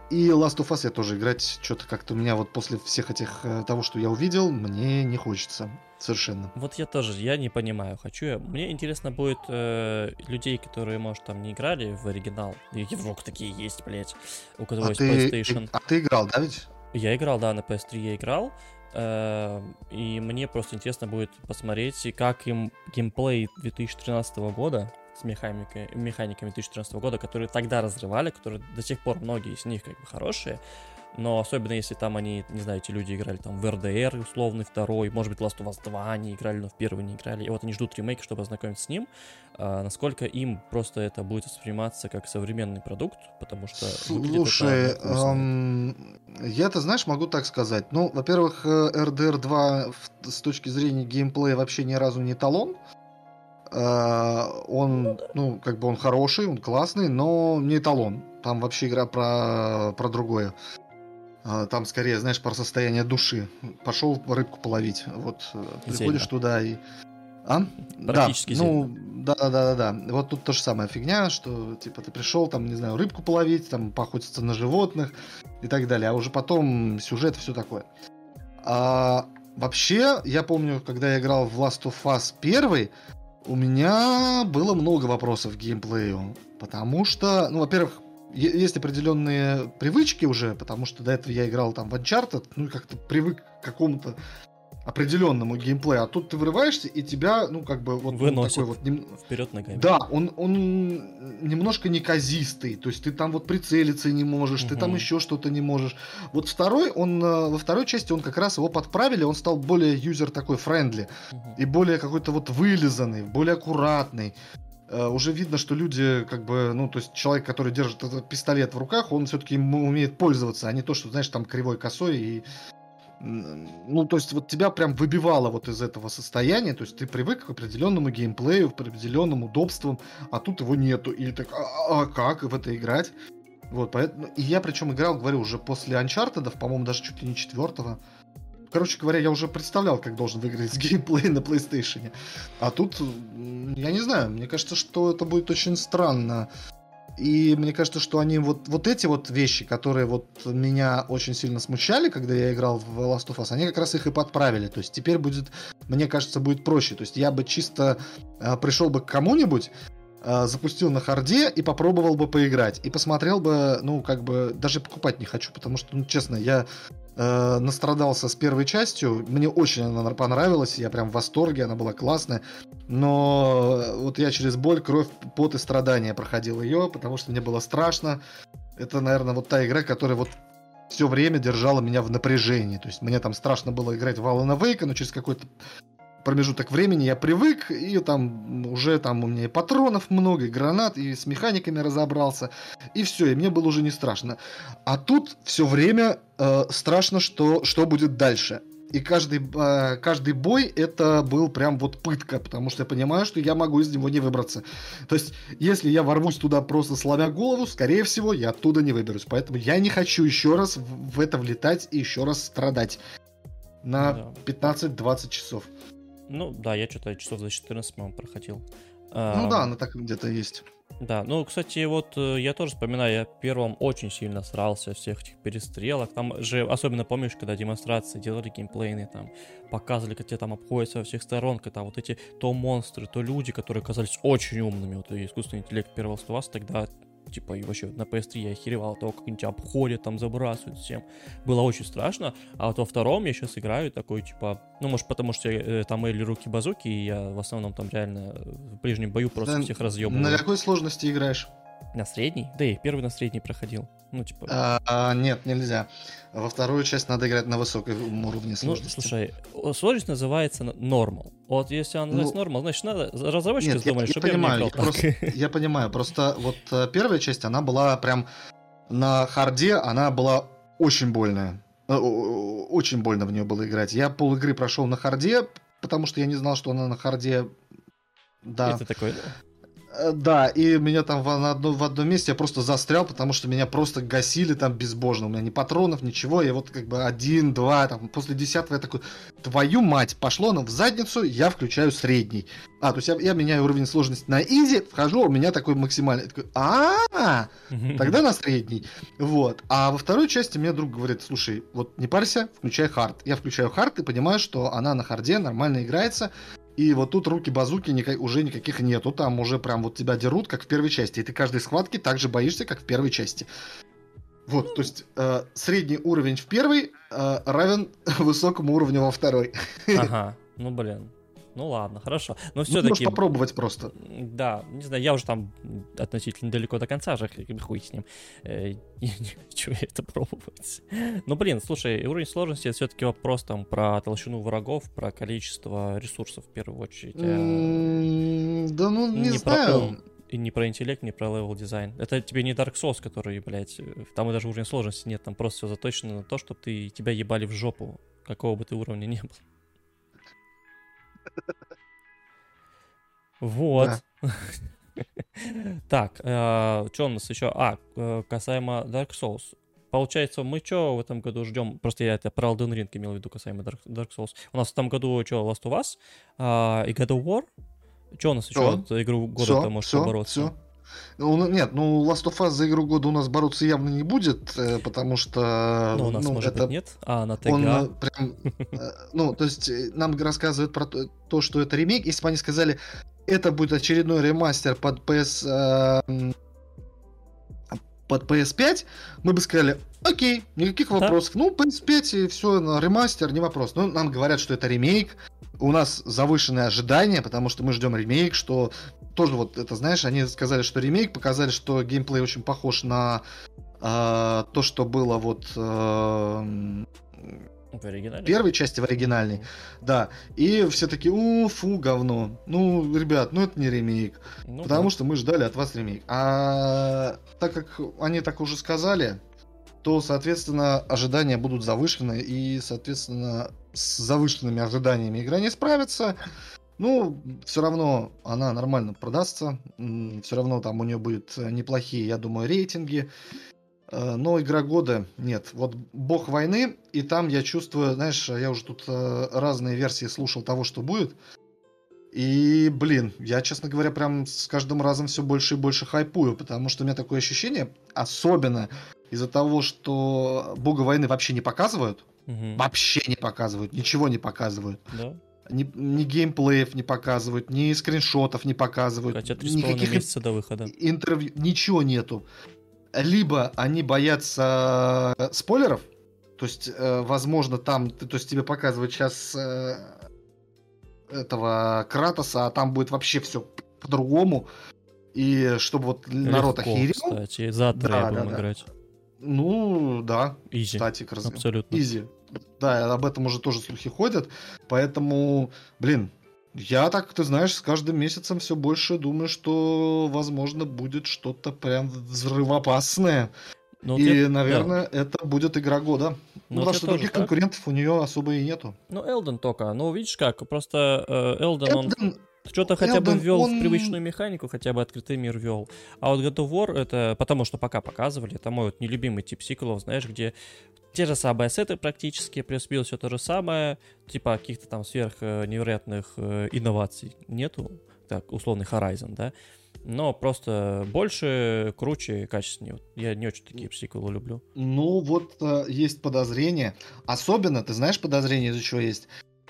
и Last of Us я тоже играть что-то как-то у меня вот после всех этих э, того, что я увидел, мне не хочется совершенно. Вот я тоже, я не понимаю, хочу я. Мне интересно будет э, людей, которые, может, там не играли в оригинал. И вдруг такие есть, блядь, у кого а есть ты, PlayStation. А ты играл, да ведь? Я играл, да, на PS3 я играл. Э, и мне просто интересно будет посмотреть, как им геймплей 2013 года с механикой, механиками 2014 года, которые тогда разрывали, которые до сих пор многие из них как бы хорошие, но особенно если там они, не знаю, эти люди играли там в РДР условный второй, может быть, Last of Us 2 они играли, но в первый не играли, и вот они ждут ремейк, чтобы ознакомиться с ним, а, насколько им просто это будет восприниматься как современный продукт, потому что Слушай, эм, я-то, знаешь, могу так сказать, ну, во-первых, RDR э, 2 с точки зрения геймплея вообще ни разу не талон, он, ну, как бы он хороший, он классный, но не эталон. Там вообще игра про, про другое. Э, там скорее, знаешь, про состояние души. Пошел рыбку половить. Вот э, приходишь Зельда. туда и. А? Практически да, ну, да, да, да, да, да. Вот тут то же самое фигня, что типа ты пришел, там, не знаю, рыбку половить, там, поохотиться на животных и так далее. А уже потом сюжет и все такое. А, вообще, я помню, когда я играл в Last of Us 1, у меня было много вопросов к геймплею, потому что, ну, во-первых, есть определенные привычки уже, потому что до этого я играл там в Uncharted, ну, как-то привык к какому-то определенному геймплею, а тут ты вырываешься, и тебя, ну, как бы, вот Выносит такой вот... Нем... Вперед ногами. Да, он, он немножко неказистый, то есть ты там вот прицелиться не можешь, угу. ты там еще что-то не можешь. Вот второй, он, э, во второй части он как раз его подправили, он стал более user такой friendly, угу. и более какой-то вот вылизанный, более аккуратный. Э, уже видно, что люди, как бы, ну, то есть человек, который держит этот пистолет в руках, он все-таки умеет пользоваться, а не то, что, знаешь, там кривой косой и ну, то есть вот тебя прям выбивало вот из этого состояния, то есть ты привык к определенному геймплею, к определенным удобствам, а тут его нету, и так, а, а как в это играть? Вот, поэтому, и я причем играл, говорю, уже после Uncharted, по-моему, даже чуть ли не четвертого. Короче говоря, я уже представлял, как должен выиграть геймплей на PlayStation. А тут, я не знаю, мне кажется, что это будет очень странно и мне кажется, что они вот, вот эти вот вещи, которые вот меня очень сильно смущали, когда я играл в Last of Us, они как раз их и подправили. То есть теперь будет мне кажется, будет проще. То есть я бы чисто э, пришел бы к кому-нибудь, э, запустил на харде и попробовал бы поиграть. И посмотрел бы, ну, как бы, даже покупать не хочу, потому что, ну, честно, я э, настрадался с первой частью. Мне очень она понравилась, я прям в восторге, она была классная. Но вот я через боль, кровь, пот и страдания проходил ее, потому что мне было страшно. Это, наверное, вот та игра, которая вот все время держала меня в напряжении. То есть мне там страшно было играть в Alan Wake, но через какой-то промежуток времени я привык, и там уже там у меня и патронов много, и гранат, и с механиками разобрался, и все, и мне было уже не страшно. А тут все время э, страшно, что, что будет дальше. И каждый, э, каждый бой это был прям вот пытка, потому что я понимаю, что я могу из него не выбраться. То есть, если я ворвусь туда просто сломя голову, скорее всего, я оттуда не выберусь. Поэтому я не хочу еще раз в, это влетать и еще раз страдать на да. 15-20 часов. Ну да, я что-то часов за 14, по-моему, проходил. Ну а, да, она так где-то есть. Да, ну, кстати, вот э, я тоже вспоминаю, я первым очень сильно срался всех этих перестрелок. Там же, особенно помнишь, когда демонстрации делали геймплейны, там, показывали, как тебе там обходятся со всех сторон, когда вот эти то монстры, то люди, которые казались очень умными, вот искусственный интеллект первого вас тогда типа, и вообще на PS3 я охеревал от того, как они тебя обходят, там, забрасывают всем. Было очень страшно. А вот во втором я сейчас играю такой, типа, ну, может, потому что э, там или руки-базуки, и я в основном там реально в ближнем бою просто да, всех разъебываю. На какой сложности играешь? На средний? Да, я первый на средний проходил. Ну, типа... А, а, нет, нельзя. Во вторую часть надо играть на высоком уровне ну, сложности. Ну, слушай, сложность называется normal. Вот если она называется ну, normal, значит, надо разработчики нет, думали, чтобы я понимаю, я, просто, я понимаю, просто вот э, первая часть, она была прям на харде, она была очень больная. Э, очень больно в нее было играть. Я пол игры прошел на харде, потому что я не знал, что она на харде да. Это такой, Э, да, и меня там в, на одно, в одном месте я просто застрял, потому что меня просто гасили там безбожно. У меня ни патронов, ничего. Я вот как бы один, два, там после десятого я такой, твою мать, пошло оно в задницу, я включаю средний. А, то есть я, я меняю уровень сложности на easy, вхожу, у меня такой максимальный. такой, а тогда на средний. Вот. А во второй части мне друг говорит, слушай, вот не парься, включай хард. Я включаю хард и понимаю, что она на харде нормально играется. И вот тут руки-базуки никак, уже никаких нету. Там уже прям вот тебя дерут, как в первой части. И ты каждой схватки так же боишься, как в первой части. Вот, то есть э, средний уровень в первой э, равен высокому уровню во второй. Ага, ну блин. Ну ладно, хорошо. Но все-таки... Ну, попробовать просто. Да, не знаю, я уже там относительно далеко до конца же, хуй с ним. Э, Чего это пробовать? Ну, блин, слушай, уровень сложности это все-таки вопрос там про толщину врагов, про количество ресурсов в первую очередь. А да ну, не, знаю. И не про интеллект, не про левел дизайн. Это тебе не Dark Souls, который, блядь, там и даже уровень сложности нет, там просто все заточено на то, чтобы ты тебя ебали в жопу, какого бы ты уровня не был. Вот. Так, э, что у нас еще? А, э, касаемо Dark Souls. Получается, мы что в этом году ждем? Просто я это про Elden Ring имел в виду касаемо Dark, Dark Souls. У нас в этом году что, Last of Us а, и God of War? Что у нас еще от игру года может побороться? Все. Ну, нет, ну, Last of Us за игру года у нас бороться явно не будет, э, потому что... Ну, у нас, ну, может это... быть, нет, а на ТГ... Он э, прям... Э, ну, то есть нам рассказывают про то, что это ремейк. Если бы они сказали, это будет очередной ремастер под PS... под PS5, мы бы сказали, окей, никаких вопросов. Да? Ну, PS5 и все, ремастер, не вопрос. Но нам говорят, что это ремейк, у нас завышенные ожидания, потому что мы ждем ремейк, что тоже вот это, знаешь, они сказали, что ремейк, показали, что геймплей очень похож на э, то, что было вот э, в первой части в оригинальной, да. И все таки у, фу, говно. Ну, ребят, ну это не ремейк, ну, потому да. что мы ждали от вас ремейк. А так как они так уже сказали, то, соответственно, ожидания будут завышены, и, соответственно, с завышенными ожиданиями игра не справится. Ну, все равно она нормально продастся. Все равно там у нее будут неплохие, я думаю, рейтинги. Э, но игра года нет. Вот Бог войны, и там я чувствую, знаешь, я уже тут э, разные версии слушал того, что будет. И, блин, я, честно говоря, прям с каждым разом все больше и больше хайпую, потому что у меня такое ощущение, особенно из-за того, что Бога войны вообще не показывают, угу. вообще не показывают, ничего не показывают. Да? Ни, ни геймплеев не показывают, ни скриншотов не показывают. Хотя три с половиной месяца до выхода. Интервью, ничего нету. Либо они боятся э, спойлеров, то есть, э, возможно, там, то есть тебе показывают сейчас э, этого Кратоса, а там будет вообще все по-другому. И чтобы вот народ Легко, охерел. кстати, завтра Да, я да, будем да. играть. Ну, да, Изи. кстати, раз. Абсолютно. Изи. Да, об этом уже тоже слухи ходят. Поэтому, блин, я так, ты знаешь, с каждым месяцем все больше думаю, что, возможно, будет что-то прям взрывоопасное. Ну, вот и, да. наверное, это будет игра года. Ну, Ну, потому я что тоже других так. конкурентов у нее особо и нету. Ну, Элден только. Ну, видишь как, просто э, Элден, он Элден- что-то хотя бы ввел он- в привычную механику, хотя бы открытый мир ввел. А вот God of War, это потому что пока показывали, это мой вот нелюбимый тип сиквелов, знаешь, где те же самые ассеты практически, плюс-минус все то же самое, типа каких-то там сверх невероятных э, инноваций нету, так, условный Horizon, да, но просто больше, круче, качественнее. Я не очень такие сиквелы люблю. Ну, вот э, есть подозрение. Особенно, ты знаешь, подозрение из-за чего есть?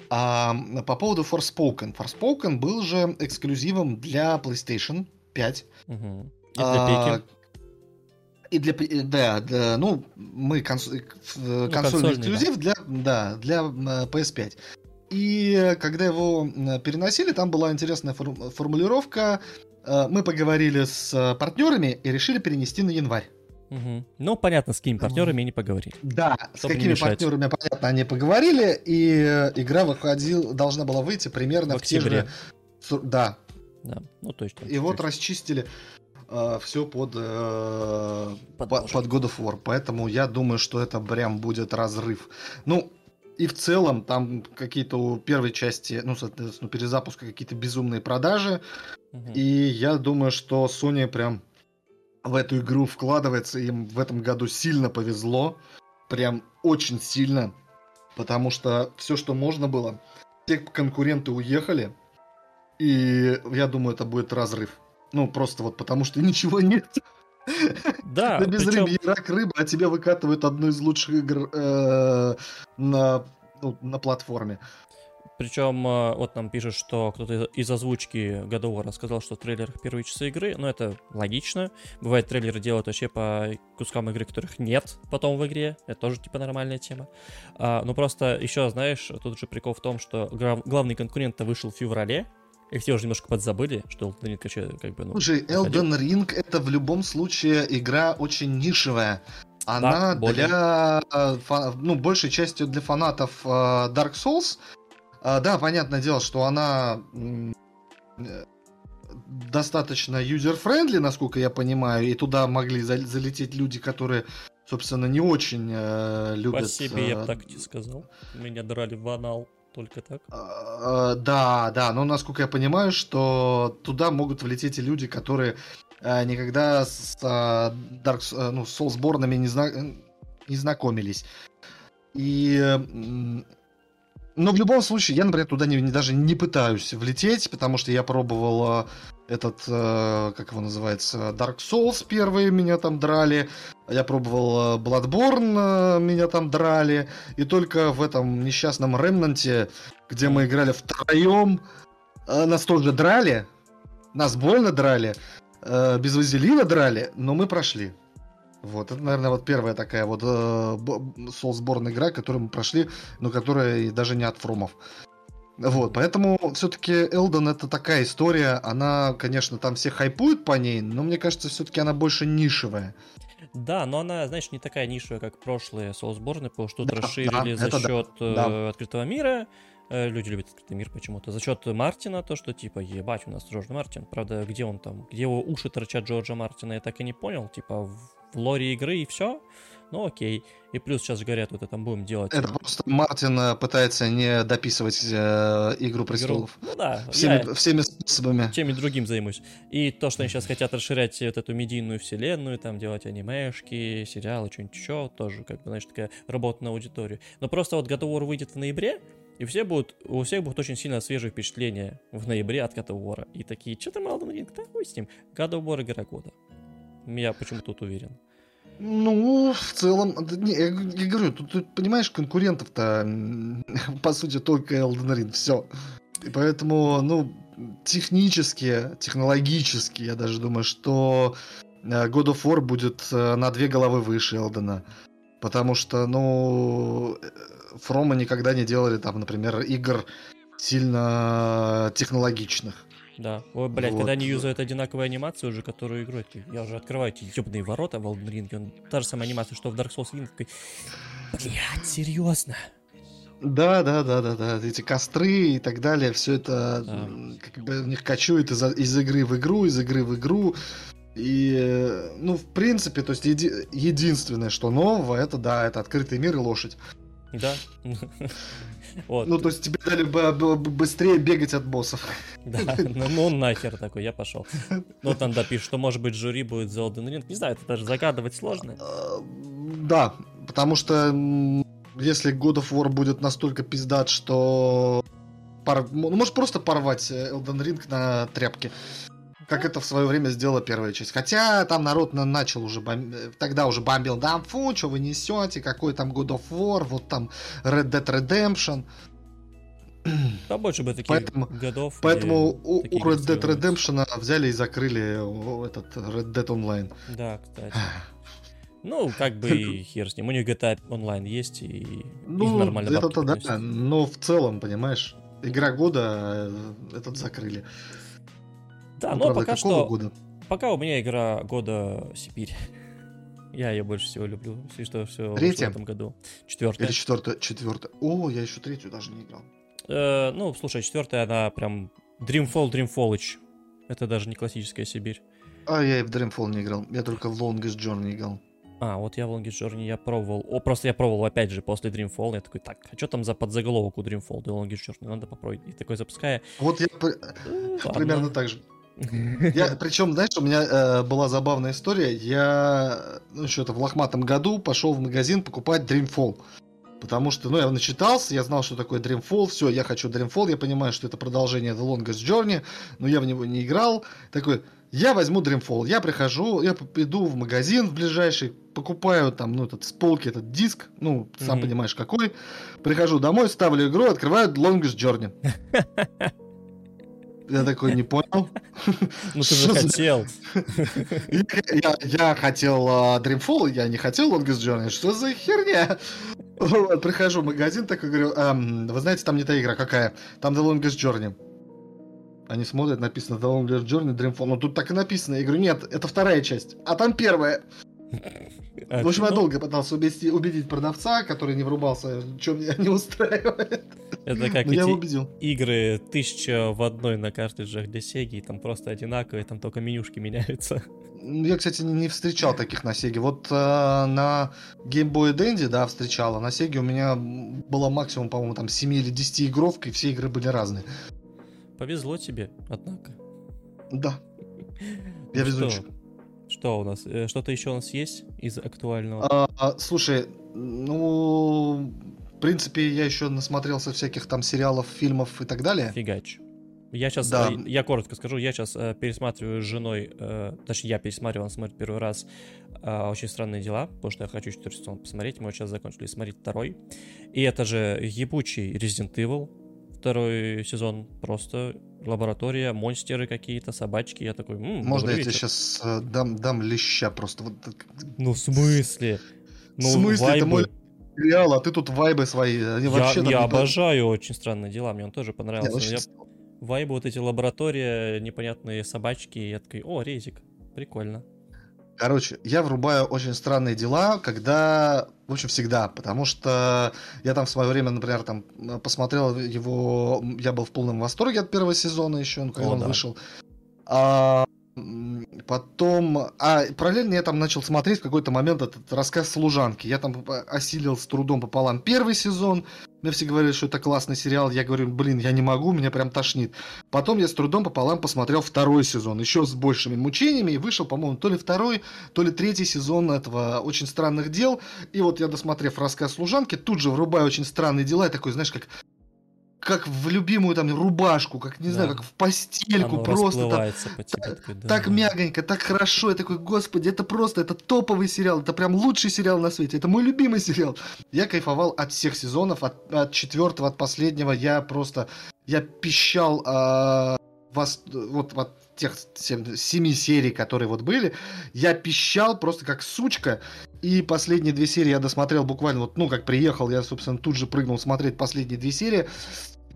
А, по поводу Forspoken. Forspoken был же эксклюзивом для PlayStation 5. Мгм. И для А. И для, пи- да, да, ну, мы конс- э, консольный, консольный, эксклюзив для, да, для м, э, PS5. И э, когда его переносили, там была интересная фор- формулировка. Э, Мы поговорили с э, партнерами и решили перенести на январь. Мгм. Ну, понятно, с какими партнерами не поговорить. Да, с Чтобы какими партнерами, понятно, они поговорили, и э, игра выходила, должна была выйти примерно В в, те же... Да, Да, ну точно. и вот расчистили все под, э, Под по- под God of War, поэтому я думаю, что это прям будет разрыв. Ну, и в целом там какие-то у первой части, ну, соответственно, перезапуска какие-то безумные продажи, Мгм. и я думаю, что Sony прям в эту игру вкладывается. Им в этом году сильно повезло. Прям очень сильно. Потому что все, что можно было, все конкуренты уехали. И я думаю, это будет разрыв. Ну, просто вот потому что ничего нет. Да, На безрыбье причем, рак рыба, а тебя выкатывают одну из лучших игр э, на, ну, на платформе. Причем э, вот нам пишет, что кто-то из- озвучки God of War сказал, что в трейлерах первые часы игры, но это логично. Бывает, трейлеры делают вообще по кускам игры, которых нет потом в игре. Это тоже типа нормальная тема. А, ну просто еще, знаешь, тут же прикол в том, что главный конкурент вышел в феврале, и все уже немножко подзабыли, что Elden Ring вообще как бы, ну, Слушай. Elden Ring это в любом случае игра очень нишевая. Она более. для, э, ну, большей частью для фанатов э, Dark Souls. А, Да, понятное дело, что она э, достаточно user-friendly, насколько я понимаю, и туда могли за- залететь люди, которые, собственно, не очень э, любят... По себе я э, бы так тебе сказал. Меня драли в анал. Только так. Э, Да, да, но насколько я понимаю, что туда могут влететь и люди, которые э, никогда с э, Dark, э, ну, с Soulsborne не, зна- не знакомились. И... Но в любом случае, я, например, туда не, не- даже не пытаюсь влететь, потому что я пробовал э, этот, э, как его называется, Dark Souls первые меня там драли, я пробовал э, Bloodborne, э, меня там драли, и только в этом несчастном Ремнанте, где мы играли втроем, э, нас тоже драли, нас больно драли, э, без вазелина драли, но мы прошли. Вот, это, наверное, вот первая такая вот э, Soulsborne игра, которую мы прошли, но которая даже не от фрумов. Вот, поэтому все-таки Элден это такая история, она, конечно, там все хайпуют по ней, но мне кажется, все-таки она больше нишевая. Да, но она, знаешь, не такая нишевая, как прошлые Soulsborne, потому что тут Да, расширили да, за счет э, да. открытого мира. Э, Люди любят открытый мир почему-то. За счет Мартина, то, что типа, ебать, у нас Джордж Мартин. Правда, где он там? Где его уши торчат Джорджа Мартина, я так и не понял. Типа, в, в лоре игры и все. Ну окей. И плюс сейчас говорят, вот это там будем делать. Это просто Мартин э, пытается не дописывать э, Игру престолов. Ну да, Всеми, я всеми способами. чем и другим займусь. И то, что они сейчас хотят расширять вот эту медийную вселенную, там делать анимешки, сериалы, что-нибудь еще, тоже, как бы, знаешь, такая работа на аудиторию. Но просто вот God of War выйдет в ноябре, и все будут, у всех будут очень сильно свежие впечатления в ноябре от God of War. И такие, что там Elden Ring, да хуй с ним. God of War игра года. Я почему тут уверен. Ну, в целом, не, я, я говорю, тут, тут понимаешь, конкурентов-то по сути только Elden Ring, все. И поэтому, ну, технически, технологически, я даже думаю, что э, God of War будет э, на две головы выше Элдена. Потому что, ну, Фрома никогда не делали там, например, игр сильно технологичных. Да. Ой, блядь, вот. когда они юзают одинаковую анимацию уже, которую играть, я уже открываю эти ебаные ворота в Elden Ring, он та же самая анимация, что в Dark Souls 1, такой, блядь, серьезно? Да, да, да, да, да. Эти костры и так далее, все это да. как бы у них кочует из, из игры в игру, из игры в игру. И, ну, в принципе, то есть еди, единственное, что нового, это да, это открытый мир и лошадь. Да. Вот. Ну, то есть тебе дали бы быстрее бегать от боссов. Да, ну, ну нахер такой, я пошел. Ну, там допишет, что может быть жюри будет за Elden Ring. Не знаю, это даже загадывать сложно. А, да, потому что если God of War будет настолько пиздат, что пор... ну, может просто порвать э, Elden Ring на тряпке. Как это в свое время сделала первая часть. Хотя там народ начал уже, бом... Э, тогда уже бомбил, да фу, что вы несете, какой там God of War, вот там Red Dead Redemption. Там больше бы таких поэтому, годов. Поэтому у, у Red Dead Redemption взяли и закрыли этот Red Dead Online. Да, кстати. Ну, как бы и хер с ним. У них GTA онлайн есть, и ну, их нормально это-то да, но в целом, понимаешь, игра года э, этот закрыли. Да, ну, но правда, пока что... Года? Пока у меня игра года Сибирь. Я ее больше всего люблю, если что, все Третья? в этом году. Четвертая. Или четвертая, четвертая. О, я еще третью даже не играл. Э, ну, слушай, четвертая, она прям Dreamfall, Dreamfallage. Это даже не классическая Сибирь. А, я и в Dreamfall не играл. Я только в Longest Journey играл. А, вот я в Longest Journey я пробовал. О, просто я пробовал опять же после Dreamfall. Я такой, так, а что там за подзаголовок у Dreamfall до Longest Journey? Надо попробовать. И такой запуская. Вот я ну, примерно так же. Я, причем, знаешь, у меня э, была забавная история. Я, ну, это в лохматом году пошел в магазин покупать Dreamfall. Потому что, ну, я начитался, я знал, что такое Dreamfall, все, я хочу Dreamfall, я понимаю, что это продолжение The Longest Journey, но я в него не играл. Такой, я возьму Dreamfall, я прихожу, я иду в магазин в ближайший, покупаю там, ну, этот с полки этот диск, ну, сам mm-hmm. понимаешь, какой. Прихожу домой, ставлю игру, открываю Longest Journey. Я такой, не понял. Ну ты же хотел. Я, хотел uh, Dreamfall, я не хотел Longest Journey. Что за херня? Вот, прихожу в магазин, такой говорю, эм, вы знаете, там не та игра, какая? Там The Longest Journey. Они смотрят, написано The Longest Journey, Dreamfall. Ну тут так и написано. Я говорю, нет, это вторая часть. А там первая. В общем, я долго пытался убедить, убедить продавца, который не врубался, что меня не устраивает. Это как эти игры тысяча в одной на картриджах для Sega, там просто одинаковые, там только менюшки меняются. Я, кстати, не встречал таких на Сеге. Вот э, на Game Boy Advance, да, встречал, а на Сеге у меня было максимум, по-моему, там 7 или 10 игров, и все игры были разные. Повезло тебе, однако. Да. Я везучий. Что у нас? Э, что-то еще у нас есть из актуального? А, а, слушай, ну, в принципе, я еще насмотрелся всяких там сериалов, фильмов и так далее. Фигач. Я сейчас, да. Э, я коротко скажу, я сейчас э, пересматриваю с женой, э, точнее, я пересматривал, он смотрит первый раз э, «Очень странные дела», потому что я хочу четвертый сезон посмотреть, мы вот сейчас закончили смотреть второй. И это же ебучий Resident Evil, второй сезон, просто лаборатория, монстеры какие-то, собачки. Я такой, М, Можно я тебе сейчас э, дам, дам леща просто? Вот, ну, в смысле? Ну, в смысле? Вайбы. Это мой сериал, а ты тут вайбы свои. Они я вообще я обожаю не... «Очень странные дела», мне он тоже понравился. Не, очень... я... Вайбы, вот эти лаборатория, непонятные собачки. Я такой, о, резик, прикольно. Короче, я врубаю очень странные дела, когда, в общем, всегда, потому что я там в свое время, например, там посмотрел его, я был в полном восторге от первого сезона еще, когда О, он да. вышел. А, Потом, а параллельно я там начал смотреть в какой-то момент этот рассказ служанки. Я там осилил с трудом пополам первый сезон. Мне все говорили, что это классный сериал. Я говорю, блин, я не могу, меня прям тошнит. Потом я с трудом пополам посмотрел второй сезон, еще с большими мучениями. И вышел, по-моему, то ли второй, то ли третий сезон этого очень странных дел. И вот я, досмотрев рассказ служанки, тут же врубаю очень странные дела. И такой, знаешь, как как в любимую там рубашку, как, не знаю, Да. как в постельку, Оно просто там, так- да, так да. мягонько, так хорошо. Я такой, господи, это просто, это топовый сериал, это прям лучший сериал на свете, это мой любимый сериал. Я кайфовал от всех сезонов, от, от четвертого, от последнего, я просто, я пищал а, вас, вот от тех сем- семи серий, которые вот были, я пищал просто как сучка, и последние две серии я досмотрел буквально вот, ну, как приехал, я, собственно, тут же прыгнул смотреть последние две серии,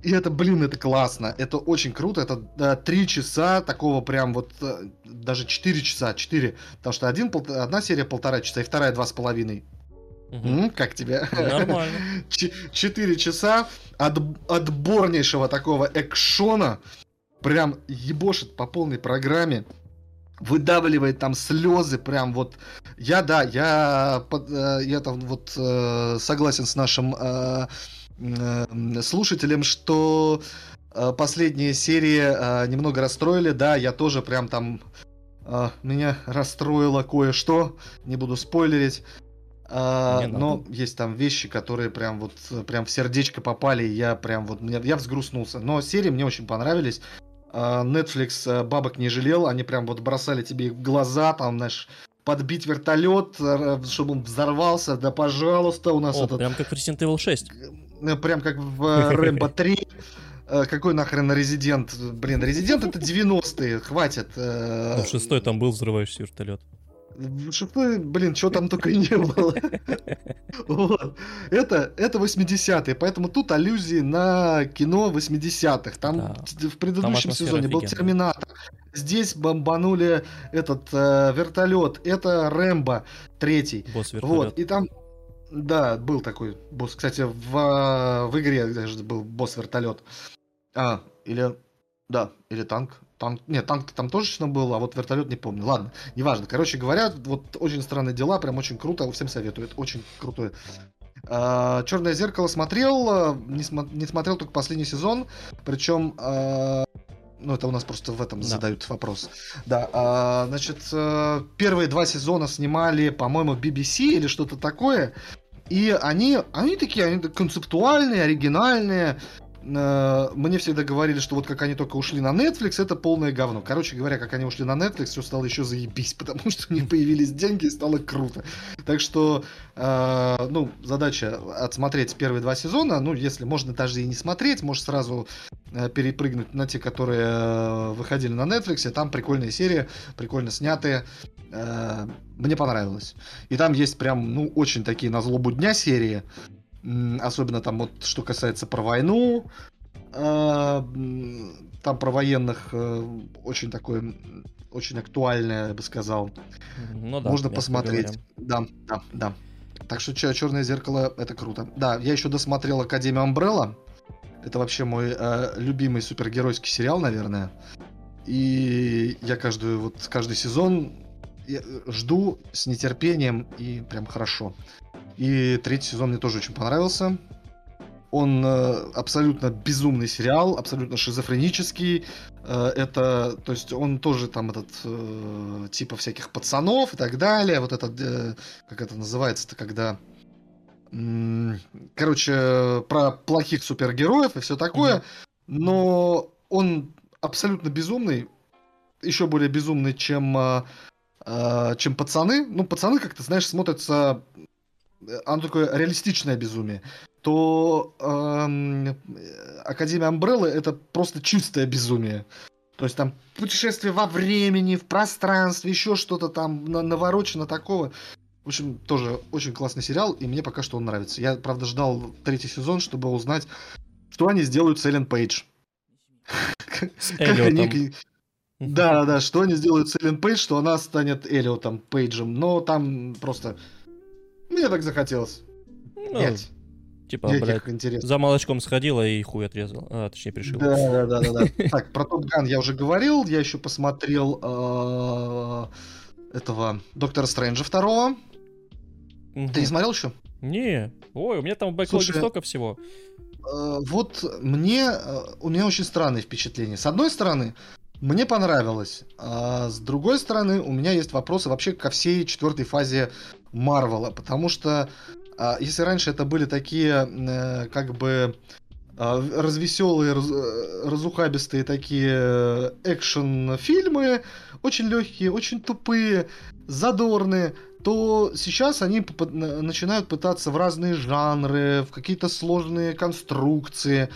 и это, блин, это классно, это очень круто, это да, часа такого прям вот, э, даже четыре часа, четыре, потому что один, пол- одна серия полтора часа, и вторая два с половиной. М, как тебе? Нормально. Ч- Четыре часа от, отборнейшего такого экшона, прям ебошит по полной программе, выдавливает там слезы, прям вот. Я, да, я, э, я там вот э, согласен с нашим э, слушателем, что последние серии немного расстроили, да, я тоже прям там меня расстроило кое-что, не буду спойлерить. А, но есть там вещи, которые прям вот прям в сердечко попали, и я прям вот мне- я взгрустнулся. Но серии мне очень понравились. А, Netflix э, бабок не жалел, они прям вот бросали тебе в глаза, там, знаешь, подбить вертолет, чтобы он взорвался, да пожалуйста, у нас О, этот прям как в Resident Evil 6. э, прям как в э, Рэмбо 3. Э, Какой нахрен Резидент? Блин, Резидент это 90-е, хватит. Ну, шестой там был взрывающийся вертолет. Шестой, блин, что там только не было. Вот. Это, это 80-е, поэтому тут аллюзии на кино 80-х. Там Да. в предыдущем сезоне был. Терминатор. Здесь бомбанули этот э, вертолет. Это Рэмбо третий. Босс Вот, вертолет. и там, да, был такой босс. Кстати, в, э, в игре даже был босс-вертолет. А, или, да, или танк. Танк, нет, танк там тоже точно был, а вот вертолет не помню. Ладно, неважно. Короче говоря, вот очень странные дела, прям очень круто, всем советую. Это очень крутое. Черное зеркало смотрел, а, не, смо- не смотрел только последний сезон, причем, а, ну это у нас просто в этом Да. задают вопрос. Да, а, значит, э, первые два сезона снимали, по-моему, BBC или что-то такое, и они, они такие, они концептуальные, оригинальные. Э, Мне всегда говорили, что вот как они только ушли на Netflix, это полное говно. Короче говоря, как они ушли на Netflix, все стало еще заебись, потому что у них появились деньги и стало круто. Так что, э, ну, задача отсмотреть первые два сезона. Ну, если можно даже и не смотреть, можешь сразу э, перепрыгнуть на те, которые э, выходили на Netflix. Там прикольные серии, прикольно снятые. Э, Мне понравилось. И там есть прям, ну, очень такие на злобу дня серии. Особенно там вот, что касается про войну. Э, Там про военных э, очень такое, очень актуальное, я бы сказал. Ну да, Можно посмотреть. говоря. Да, да, да. Так что Черное зеркало это круто. Да, я еще досмотрел Академию Амбрелла. Это вообще мой э, любимый супергеройский сериал, наверное. И я каждую вот каждый сезон э, жду с нетерпением и прям хорошо. И третий сезон мне тоже очень понравился. Он э, абсолютно безумный сериал, абсолютно шизофренический. Э, это, то есть он тоже там этот э, типа всяких пацанов и так далее. Вот этот, э, как это называется-то, когда, короче, про плохих супергероев и все такое. Но он абсолютно безумный, еще более безумный, чем э, э, чем пацаны. Ну, пацаны, как ты знаешь, смотрятся оно такое реалистичное безумие, то эм, э, Академия Амбреллы это просто чистое безумие. То есть там путешествие во времени, в пространстве, еще что-то там на- наворочено такого. В общем, тоже очень классный сериал, и мне пока что он нравится. Я, правда, ждал третий сезон, чтобы узнать, что они сделают с Эллен Пейдж. С Эллиотом. Да, да, что они сделают с Эллен Пейдж, что она станет Эллиотом Пейджем. Но там просто... Мне так захотелось. Ну, Нет, типа, блядь, как интересно. за молочком сходила и хуй отрезал. А, точнее, пришил. Да, да, да, да. Так, про Топ Ган я уже говорил. Я еще посмотрел э, этого Доктора Стрэнджа второго. Ты не смотрел еще? Не, ой, у меня там в бэклоге столько всего. Э, Вот мне э, у меня очень странные впечатления. С одной стороны, мне понравилось, а с другой стороны, у меня есть вопросы вообще ко всей четвертой фазе Марвела, потому что а, если раньше это были такие э, как бы а, развеселые, раз, э, разухабистые такие э, экшен-фильмы, очень легкие, очень тупые, задорные, то сейчас они начинают пытаться в разные жанры, в какие-то сложные конструкции,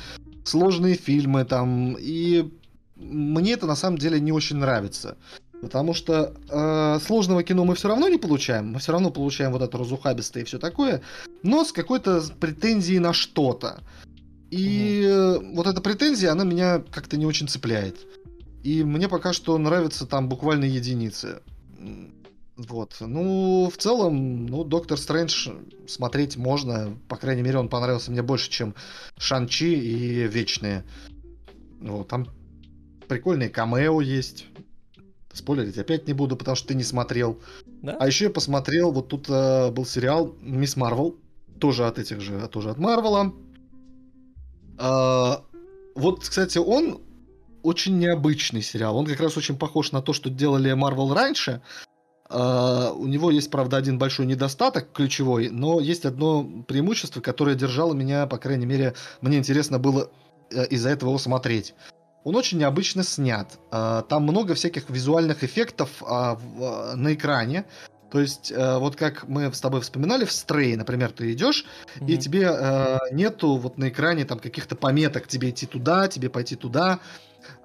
сложные фильмы там, и мне это на самом деле не очень нравится. Потому что э, сложного кино мы все равно не получаем. Мы все равно получаем вот это разухабистое и все такое, но с какой-то претензией на что-то. И угу. вот эта претензия, она меня как-то не очень цепляет. И мне пока что нравятся там буквально единицы. Вот. Ну, в целом, ну, Доктор Стрэндж смотреть можно. По крайней мере, он понравился мне больше, чем Шанчи и Вечные. Вот, там прикольные камео есть. Спойлерить опять не буду, потому что ты не смотрел. Да? А еще я посмотрел, вот тут э, был сериал Мисс Марвел, тоже от этих же, тоже от Марвела. Э, вот, кстати, он очень необычный сериал. Он как раз очень похож на то, что делали Марвел раньше. Uh, у него есть, правда, один большой недостаток ключевой, но есть одно преимущество, которое держало меня, по крайней мере, мне интересно было э, из-за этого его смотреть. Он очень необычно снят. Uh, там много всяких визуальных эффектов uh, на экране. То есть, э, вот как мы с тобой вспоминали в Стрей, например, ты идешь, mm-hmm. и тебе э, нету вот на экране там каких-то пометок, тебе идти туда, тебе пойти туда.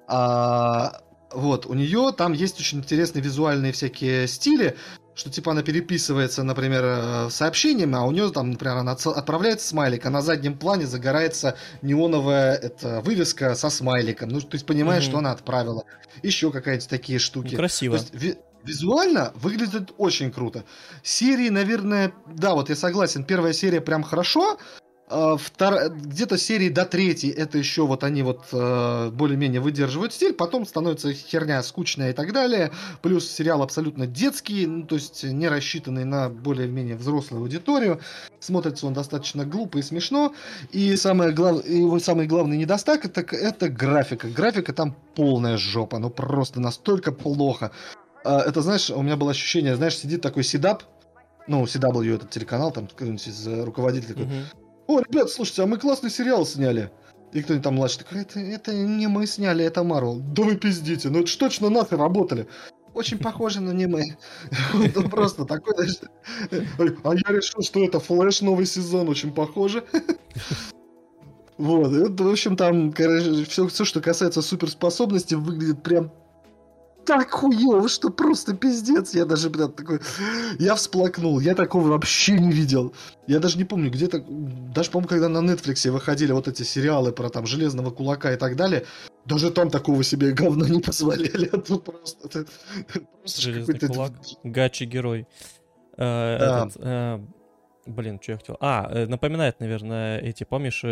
А, вот, у нее там есть очень интересные визуальные всякие стили, что типа она переписывается, например, э, сообщениями, а у нее там, например, она отправляет смайлик, а на заднем плане загорается неоновая эта вывеска со смайликом. Ну, то есть понимаешь, mm-hmm. что она отправила. Еще какая-то такие штуки. Красиво. То есть, ви- визуально выглядит очень круто. Серии, наверное, да, вот я согласен, первая серия прям хорошо, втор... где-то серии до третьей это еще вот они вот э, более-менее выдерживают стиль, потом становится херня скучная и так далее. Плюс сериал абсолютно детский, ну, то есть не рассчитанный на более-менее взрослую аудиторию. Смотрится он достаточно глупо и смешно. И самое глав... его самый главный недостаток это, это графика. Графика там полная жопа, ну просто настолько плохо. Э, это, знаешь, у меня было ощущение, знаешь, сидит такой Сидап, ну, CW этот телеканал, там, какой-нибудь из э, такой, uh-huh о, ребят, слушайте, а мы классный сериал сняли. И кто-нибудь там младший такой, это, это не мы сняли, это Марвел. Да вы пиздите, ну это ж точно нахер работали. Очень похоже, но не мы. Просто такой, А я решил, что это Флэш новый сезон, очень похоже. Вот, в общем, там, короче, все, все, что касается суперспособностей, выглядит прям так хуёво, что просто пиздец. Я даже, блядь, такой... Я всплакнул. Я такого вообще не видел. Я даже не помню, где-то... Даже, по-моему, когда на Netflix выходили вот эти сериалы про там Железного Кулака и так далее, даже там такого себе говна не позволяли. А тут просто... Это, просто Железный Кулак. Гачи-герой. Э, да. Этот, э, Блин, что я хотел? А, э, напоминает, наверное, эти, помнишь,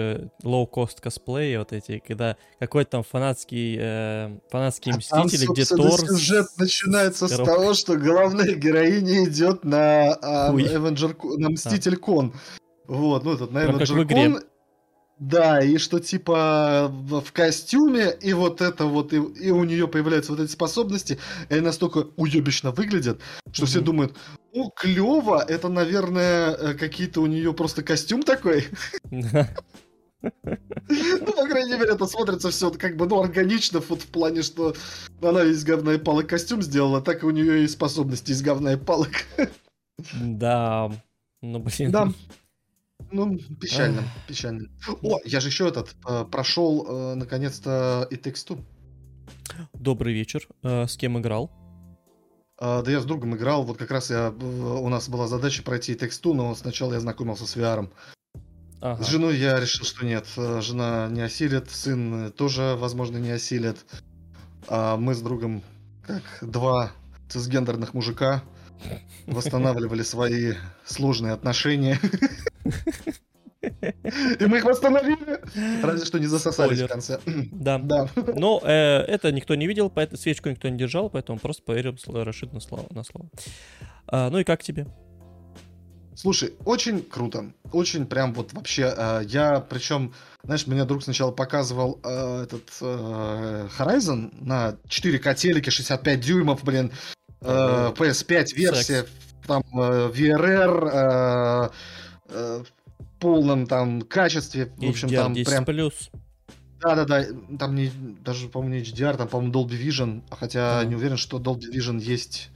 лоу-кост косплеи вот эти, когда какой-то там фанатский, э, фанатские а мстители, там, где Тор... сюжет начинается с, с того, что главная героиня идет на, а, Avenger, на Мститель Кон. Вот, ну этот, на Avenger Con, да, и что типа в, костюме, и вот это вот, и, и у нее появляются вот эти способности, и они настолько уебищно выглядят, что mm-hmm. все думают, ну, клево, это, наверное, э, какие-то у нее просто костюм такой. Ну, по крайней мере, это смотрится все как бы, ну, органично, вот в плане, что она из говна и палок костюм сделала, так и у нее и способности из говна и палок. Да, ну, блин. Да. Ну, печально, печально. О, я же еще этот э, прошел э, наконец-то и тексту. Добрый вечер. Э, с кем играл? да я с другом играл. Вот как раз я, у нас была задача пройти тексту, но сначала я знакомился с VR. Ага. С женой я решил, что нет, жена не осилит, сын тоже, возможно, не осилит. А мы с другом, как два цисгендерных мужика, восстанавливали свои сложные отношения. И мы их восстановили. Разве что не засосались Спойлер. в конце. Да. да. Но э, это никто не видел, поэтому свечку никто не держал, поэтому просто поверил Рашид на слово. На слово. А, ну и как тебе? Слушай, очень круто. Очень прям вот вообще. Э, я причем, знаешь, меня друг сначала показывал э, этот э, Horizon на 4К телеке, 65 дюймов, блин. Э, PS5 версия, там э, VRR, э, полном там качестве. В общем, там прям... плюс. Да-да-да, там не, даже, по-моему, не HDR, там, по-моему, Dolby Vision, хотя mm. не уверен, что Dolby Vision есть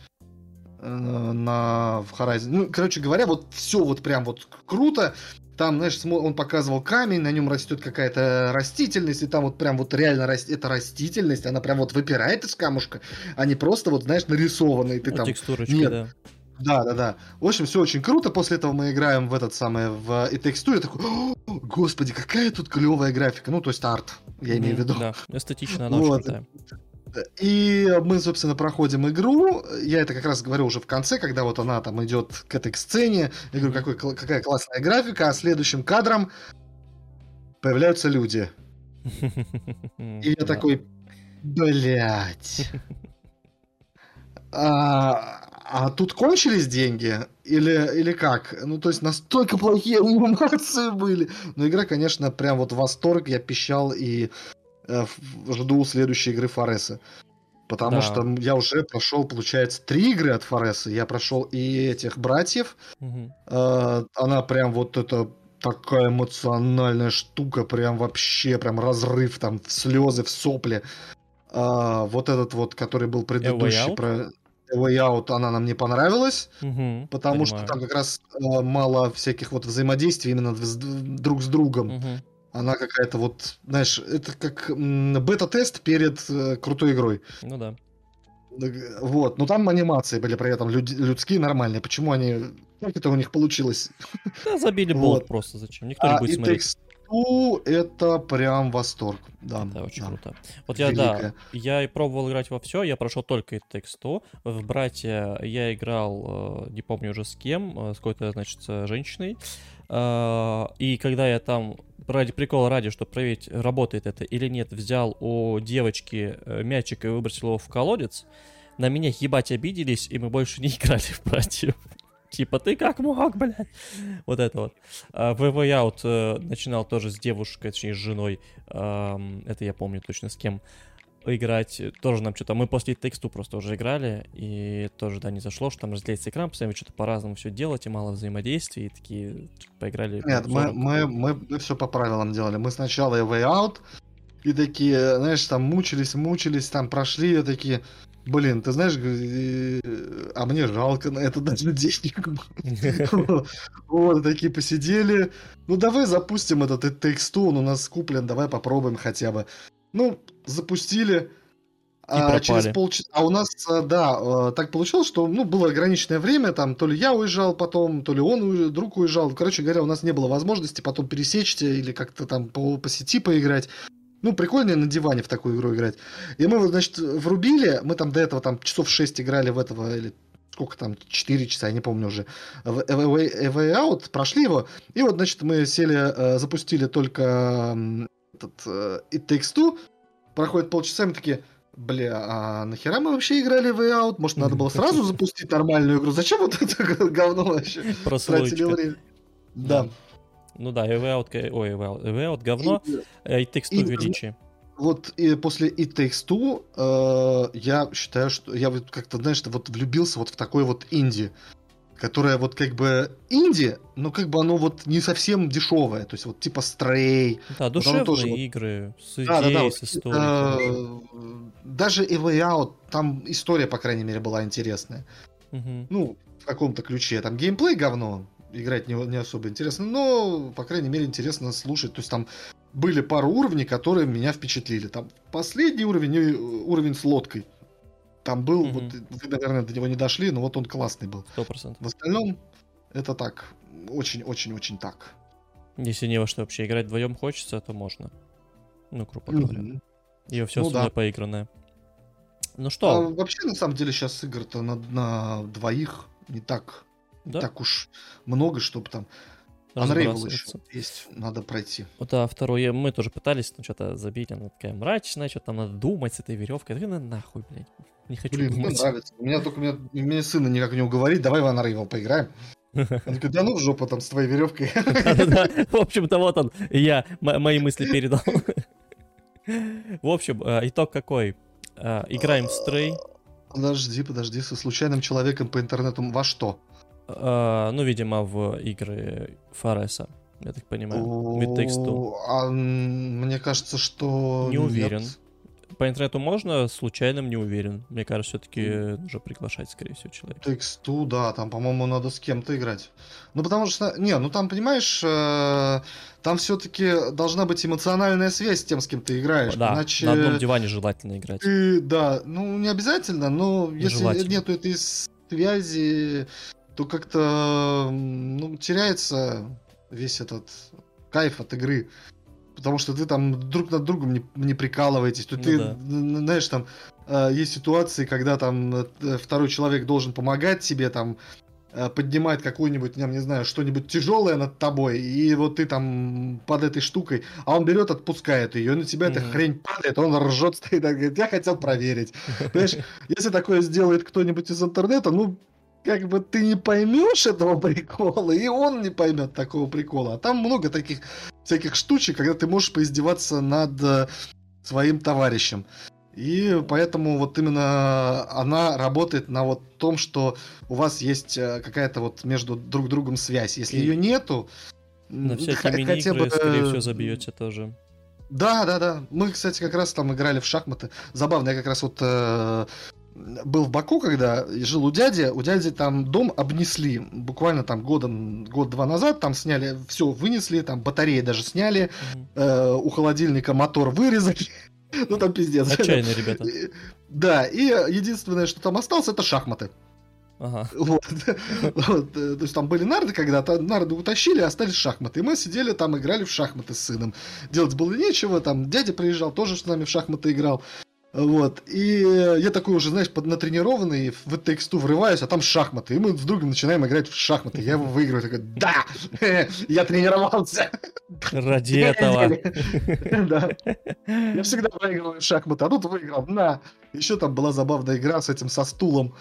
э, на в Horizon. Ну, короче говоря, вот все вот прям вот круто. Там, знаешь, он показывал камень, на нем растет какая-то растительность, и там вот прям вот реально раст... эта растительность, она прям вот выпирает из камушка, а не просто вот, знаешь, нарисованный. Ты ну, там... Текстурочка, Нет. да. Да, да, да. В общем, все очень круто. После этого мы играем в этот самый, в Two. Я такой, господи, какая тут клевая графика. Ну, то есть арт, я имею в виду. Да, эстетично она вот. И мы, собственно, проходим игру. Я это как раз говорю уже в конце, когда вот она там идет к этой сцене. Я говорю, какой, какая классная графика, а следующим кадром появляются люди. И я такой, блять. А, а тут кончились деньги? Или, или как? Ну, то есть настолько плохие анимации были. Но игра, конечно, прям вот восторг. Я пищал и э, жду следующей игры Фореса. Потому да. что я уже прошел, получается, три игры от Фореса. Я прошел и этих братьев. Угу. Э, она прям вот это такая эмоциональная штука, прям вообще, прям разрыв, там, в слезы, в сопли. А, вот этот вот, который был предыдущий про Way Out, она нам не понравилась, угу, потому понимаю. что там как раз э, мало всяких вот взаимодействий именно друг с другом. Угу. Она какая-то вот, знаешь, это как бета-тест перед э, крутой игрой. Ну да. Вот, но там анимации были при этом люд, людские нормальные. Почему они... Как это у них получилось? Да, забили болт вот. просто, зачем? Никто а не будет смотреть. Ну, это прям восторг. Да, это очень да. круто. Вот я, Великая. да, я и пробовал играть во все, я прошел только It Takes Two. В Братья я играл, э, не помню уже с кем, э, с какой-то, значит, женщиной. Э, и когда я там ради прикола, ради, чтобы проверить, работает это или нет, взял у девочки мячик и выбросил его в колодец, на меня ебать обиделись, и мы больше не играли в братьев. Типа, ты как мог, блядь? Вот это вот. Uh, в Way Out uh, начинал тоже с девушкой, точнее, с женой. Uh, это я помню точно с кем играть. Тоже нам что-то... Мы после тексту просто уже играли, и тоже, да, не зашло, что там разделяется экран, постоянно что-то по-разному все делать, и мало взаимодействия, и такие поиграли. Нет, мы, мы, мы, мы все по правилам делали. Мы сначала Way Out, и такие, знаешь, там мучились, мучились, там прошли, и такие... Блин, ты знаешь, а мне жалко на это даже денег. Вот, такие посидели. Ну, давай запустим этот тексту, он у нас куплен, давай попробуем хотя бы. Ну, запустили. А через полчаса... А у нас, а, да, а, так получилось, что ну, было ограниченное время, там то ли я уезжал потом, то ли он, друг уезжал. Короче говоря, у нас не было возможности потом пересечься или как-то там по, по сети поиграть. Ну, прикольно на диване в такую игру играть. И мы, значит, врубили, мы там до этого там часов 6 играли в этого, или сколько там, 4 часа, я не помню уже, в A Way Out, прошли его, и вот, значит, мы сели, э, запустили только этот э, It Takes Two, проходит полчаса, мы такие, бля, а нахера мы вообще играли в Way Out? Может, надо было сразу запустить нормальную игру? Зачем вот это говно вообще? Тратили время. Да. Ну да, EV Out, ой, EV Out, говно, и, э, Takes Two величие. Вот и после Takes Two э, я считаю, что я вот как-то, знаешь, вот влюбился вот в такой вот инди, которая вот как бы инди, но как бы оно вот не совсем дешевое, то есть вот типа Stray. Да, душевные тоже игры с идеей, да, да, да, с историей. Э, даже Way Out, там история, по крайней мере, была интересная. Угу. Ну, в каком-то ключе. Там геймплей говно, играть не, не особо интересно, но, по крайней мере, интересно слушать. То есть там были пару уровней, которые меня впечатлили. Там последний уровень, э, уровень с лодкой. Там был, mm-hmm. вот вы, наверное, до него не дошли, но вот он классный был. 100%. В остальном, это так. Очень-очень-очень так. Если не во что вообще играть вдвоем хочется, то можно. Ну, грубо говоря. Mm-hmm. И все ну, да. поигранное. Ну что? А, вообще, на самом деле, сейчас игр-то на, на двоих не так да? так уж много, чтобы там Unravel еще есть, надо пройти. Вот, да, второе, мы тоже пытались, ну, что-то забить, она такая мрачная, что-то там надо думать с этой веревкой. Да нахуй, блядь, не хочу Блин, думать. мне нравится. У меня только, меня, меня сына никак не уговорить, давай в Unravel поиграем. Он такой, да ну в жопу там с твоей веревкой. В общем-то, вот он, я мои мысли передал. В общем, э, итог какой? Э, играем в Stray. Подожди, подожди, со случайным человеком по интернету во что? Uh, ну, видимо, в игры Фареса. я так понимаю. With Takes Two. А, мне кажется, что... Не уверен. нет. По интернету можно, случайным не уверен. Мне кажется, все-таки нужно приглашать, скорее всего, человека. Two, да, там, по-моему, надо с кем-то играть. Ну, потому что, не, ну там, понимаешь, э, там все-таки должна быть эмоциональная связь с тем, с кем ты играешь. Да, Иначе на одном диване желательно играть. ты, да, ну, не обязательно, но если Желательно. нету этой связи, то как-то, ну, теряется весь этот кайф от игры. Потому что ты там друг над другом не, не прикалываетесь. То Ну ты, да. знаешь, там э, есть ситуации, когда там э, второй человек должен помогать тебе, там э, поднимать какую-нибудь, я не знаю, что-нибудь тяжелое над тобой, и вот ты там под этой штукой, а он берет, отпускает ее, и на тебя эта Мгм. хрень падает, он ржет, стоит, говорит, я хотел проверить. Понимаешь, если такое сделает кто-нибудь из интернета, ну, как бы ты не поймешь этого прикола, и он не поймет такого прикола. А там много таких всяких штучек, когда ты можешь поиздеваться над э, своим товарищем. И поэтому вот именно она работает на вот том, что у вас есть э, какая-то вот между друг другом связь. Если И ее нету, На всякие х- мини-игры, скорее э, всего, забьете тоже. да, да, да. Мы, кстати, как раз там играли в шахматы. Забавно, я как раз вот э, был в Баку, когда жил у дяди. У дяди там дом обнесли. Буквально там годом, год-два назад там сняли, все вынесли, там батареи даже сняли, Мгм. э, у холодильника мотор вырезали. Ну там пиздец. Отчаянные ребята. Да, и единственное, что там осталось, это шахматы. Ага. Вот. Вот, э, То есть там были нарды когда-то, нарды утащили, остались шахматы. И мы сидели там, играли в шахматы с сыном. Делать было нечего, там дядя приезжал, тоже с нами в шахматы играл. Вот. И я такой уже, знаешь, под натренированный в X2 врываюсь, а там шахматы. И мы с другом начинаем играть в шахматы. Я его выигрываю. Такой, да! Я тренировался! Ради этого. Да. Я всегда проигрываю в шахматы, а тут выиграл. На! Еще там была забавная игра с этим, со стулом.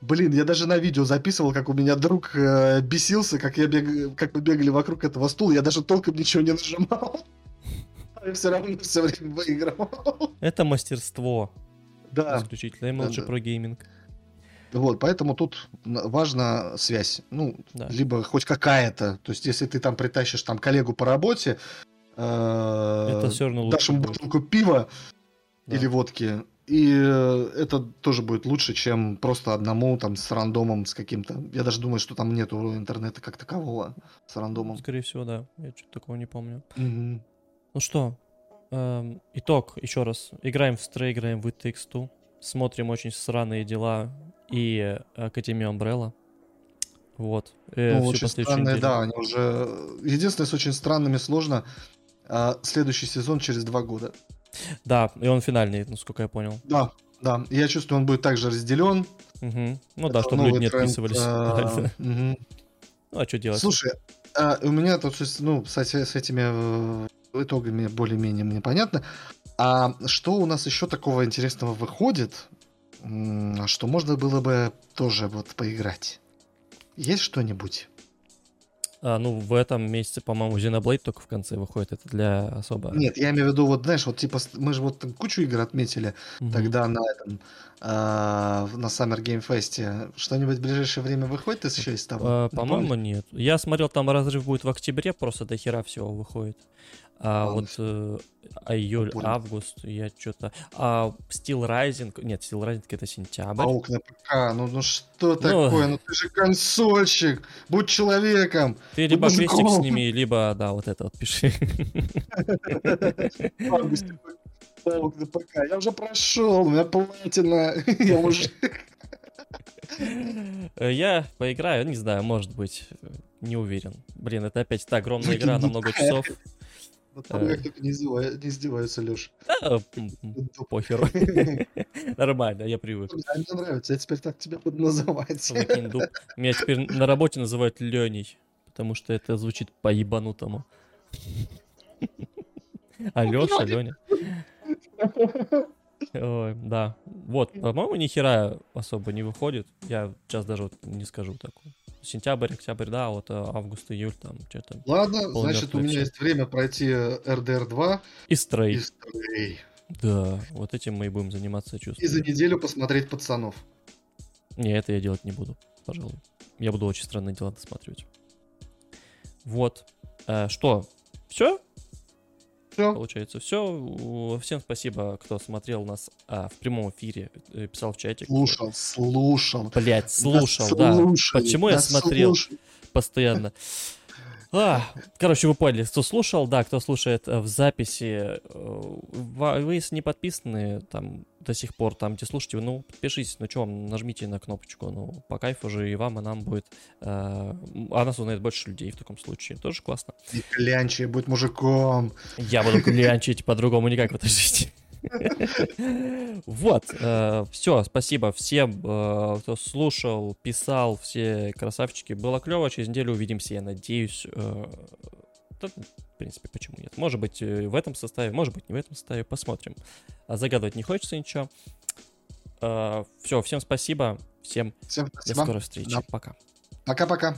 Блин, я даже на видео записывал, как у меня друг э, бесился, как, я бег... как мы бегали вокруг этого стула. Я даже толком ничего не нажимал. Я все равно все время выигрывал. Это мастерство. Да. Исключительно. MLG Да, да. Pro Gaming. Вот, поэтому тут важна связь. Ну, Да. либо хоть какая-то. То есть, если ты там притащишь там коллегу по работе, э, Это все равно дашь лучше ему будет. бутылку пива Да. или водки, и э, это тоже будет лучше, чем просто одному там с рандомом, с каким-то. Я даже думаю, что там нету интернета как такового с рандомом. Скорее всего, да. Я что-то такого не помню. Мгм. Ну что, эм, итог еще раз. Играем в Stray, играем в It Takes Two. Смотрим очень сраные дела и Академию Umbrella. Вот. Э, Ну, очень странные, неделю. да, они уже... Единственное, с очень странными сложно. а, следующий сезон через два года. Да, и он финальный, насколько я понял. Да, да. Я чувствую, он будет также разделен. Мгм. Ну да, Это чтобы люди не тренд, отписывались. мгм. Ну а что делать? Слушай, а, у меня тут, ну, кстати, с этими э, итогами более-менее мне понятно. А что у нас еще такого интересного выходит, что можно было бы тоже вот поиграть? Есть что-нибудь? А, ну, в этом месяце, по-моему, Xenoblade только в конце выходит. Это для особо... Нет, я имею в виду, вот знаешь, вот типа мы же вот там кучу игр отметили Мгм. тогда на этом а, на Summer Game Fest. Что-нибудь в ближайшее время выходит еще из того? А, По-моему, нет. Я смотрел, там разрыв будет в октябре, просто до хера всего выходит. А вот э, а июль, понял. август, я что-то... А Steel Rising... Нет, Steel Rising это сентябрь. Паук на ПК, ну, ну что такое? Ну ты же консольщик, будь человеком. Ты либо мужиком. крестик сними, либо, да, вот это вот пиши. Паук на ПК. Я уже прошел, у меня платина. Я уже... Э, Я поиграю, не знаю, может быть, не уверен. Блин, это опять та огромная игра на много часов. Тобой как только не издеваю- не издеваются, Леш. Да, похеру. Нормально, я привык. Мне нравится, я теперь так тебя буду называть. Меня теперь на работе называют Леней, потому что это звучит по-ебанутому. А Леша, Леня. Ой, да. Вот, по-моему, ни хера особо не выходит. Я сейчас даже вот не скажу такого. Сентябрь, октябрь, да, вот а, август, июль, там что-то. Ладно, значит, у меня есть время пройти RDR 2 И стрей. и. Да, вот этим мы и будем заниматься, И за чувствую. неделю посмотреть пацанов. Не, это я делать не буду, пожалуй. Я буду очень странные дела досматривать. Вот. Э, что? Все? Все. Получается, все. Всем спасибо, кто смотрел нас а, в прямом эфире, э, писал в чате. Слушал, слушал. Блять, слушал, да. слушали, Почему я смотрел слушали. постоянно? А, короче, вы поняли, кто слушал, да, кто слушает э, в записи, э, вы, если не подписаны там до сих пор, там, где слушаете, ну, подпишитесь, ну, что нажмите на кнопочку, ну, по кайфу же и вам, и нам будет, э, а нас узнает больше людей в таком случае, тоже классно. И клянчи, будь мужиком. Я буду клянчить по-другому никак жизни. Вот, все, спасибо всем, э, кто слушал, писал, все красавчики. Было клево, через неделю увидимся, я надеюсь. э, в принципе, почему нет? Может быть, э, в этом составе, может быть, не в этом составе, посмотрим. А загадывать не хочется ничего. Все, всем спасибо, всем Всем до скорой встречи, Да. пока. Пока-пока.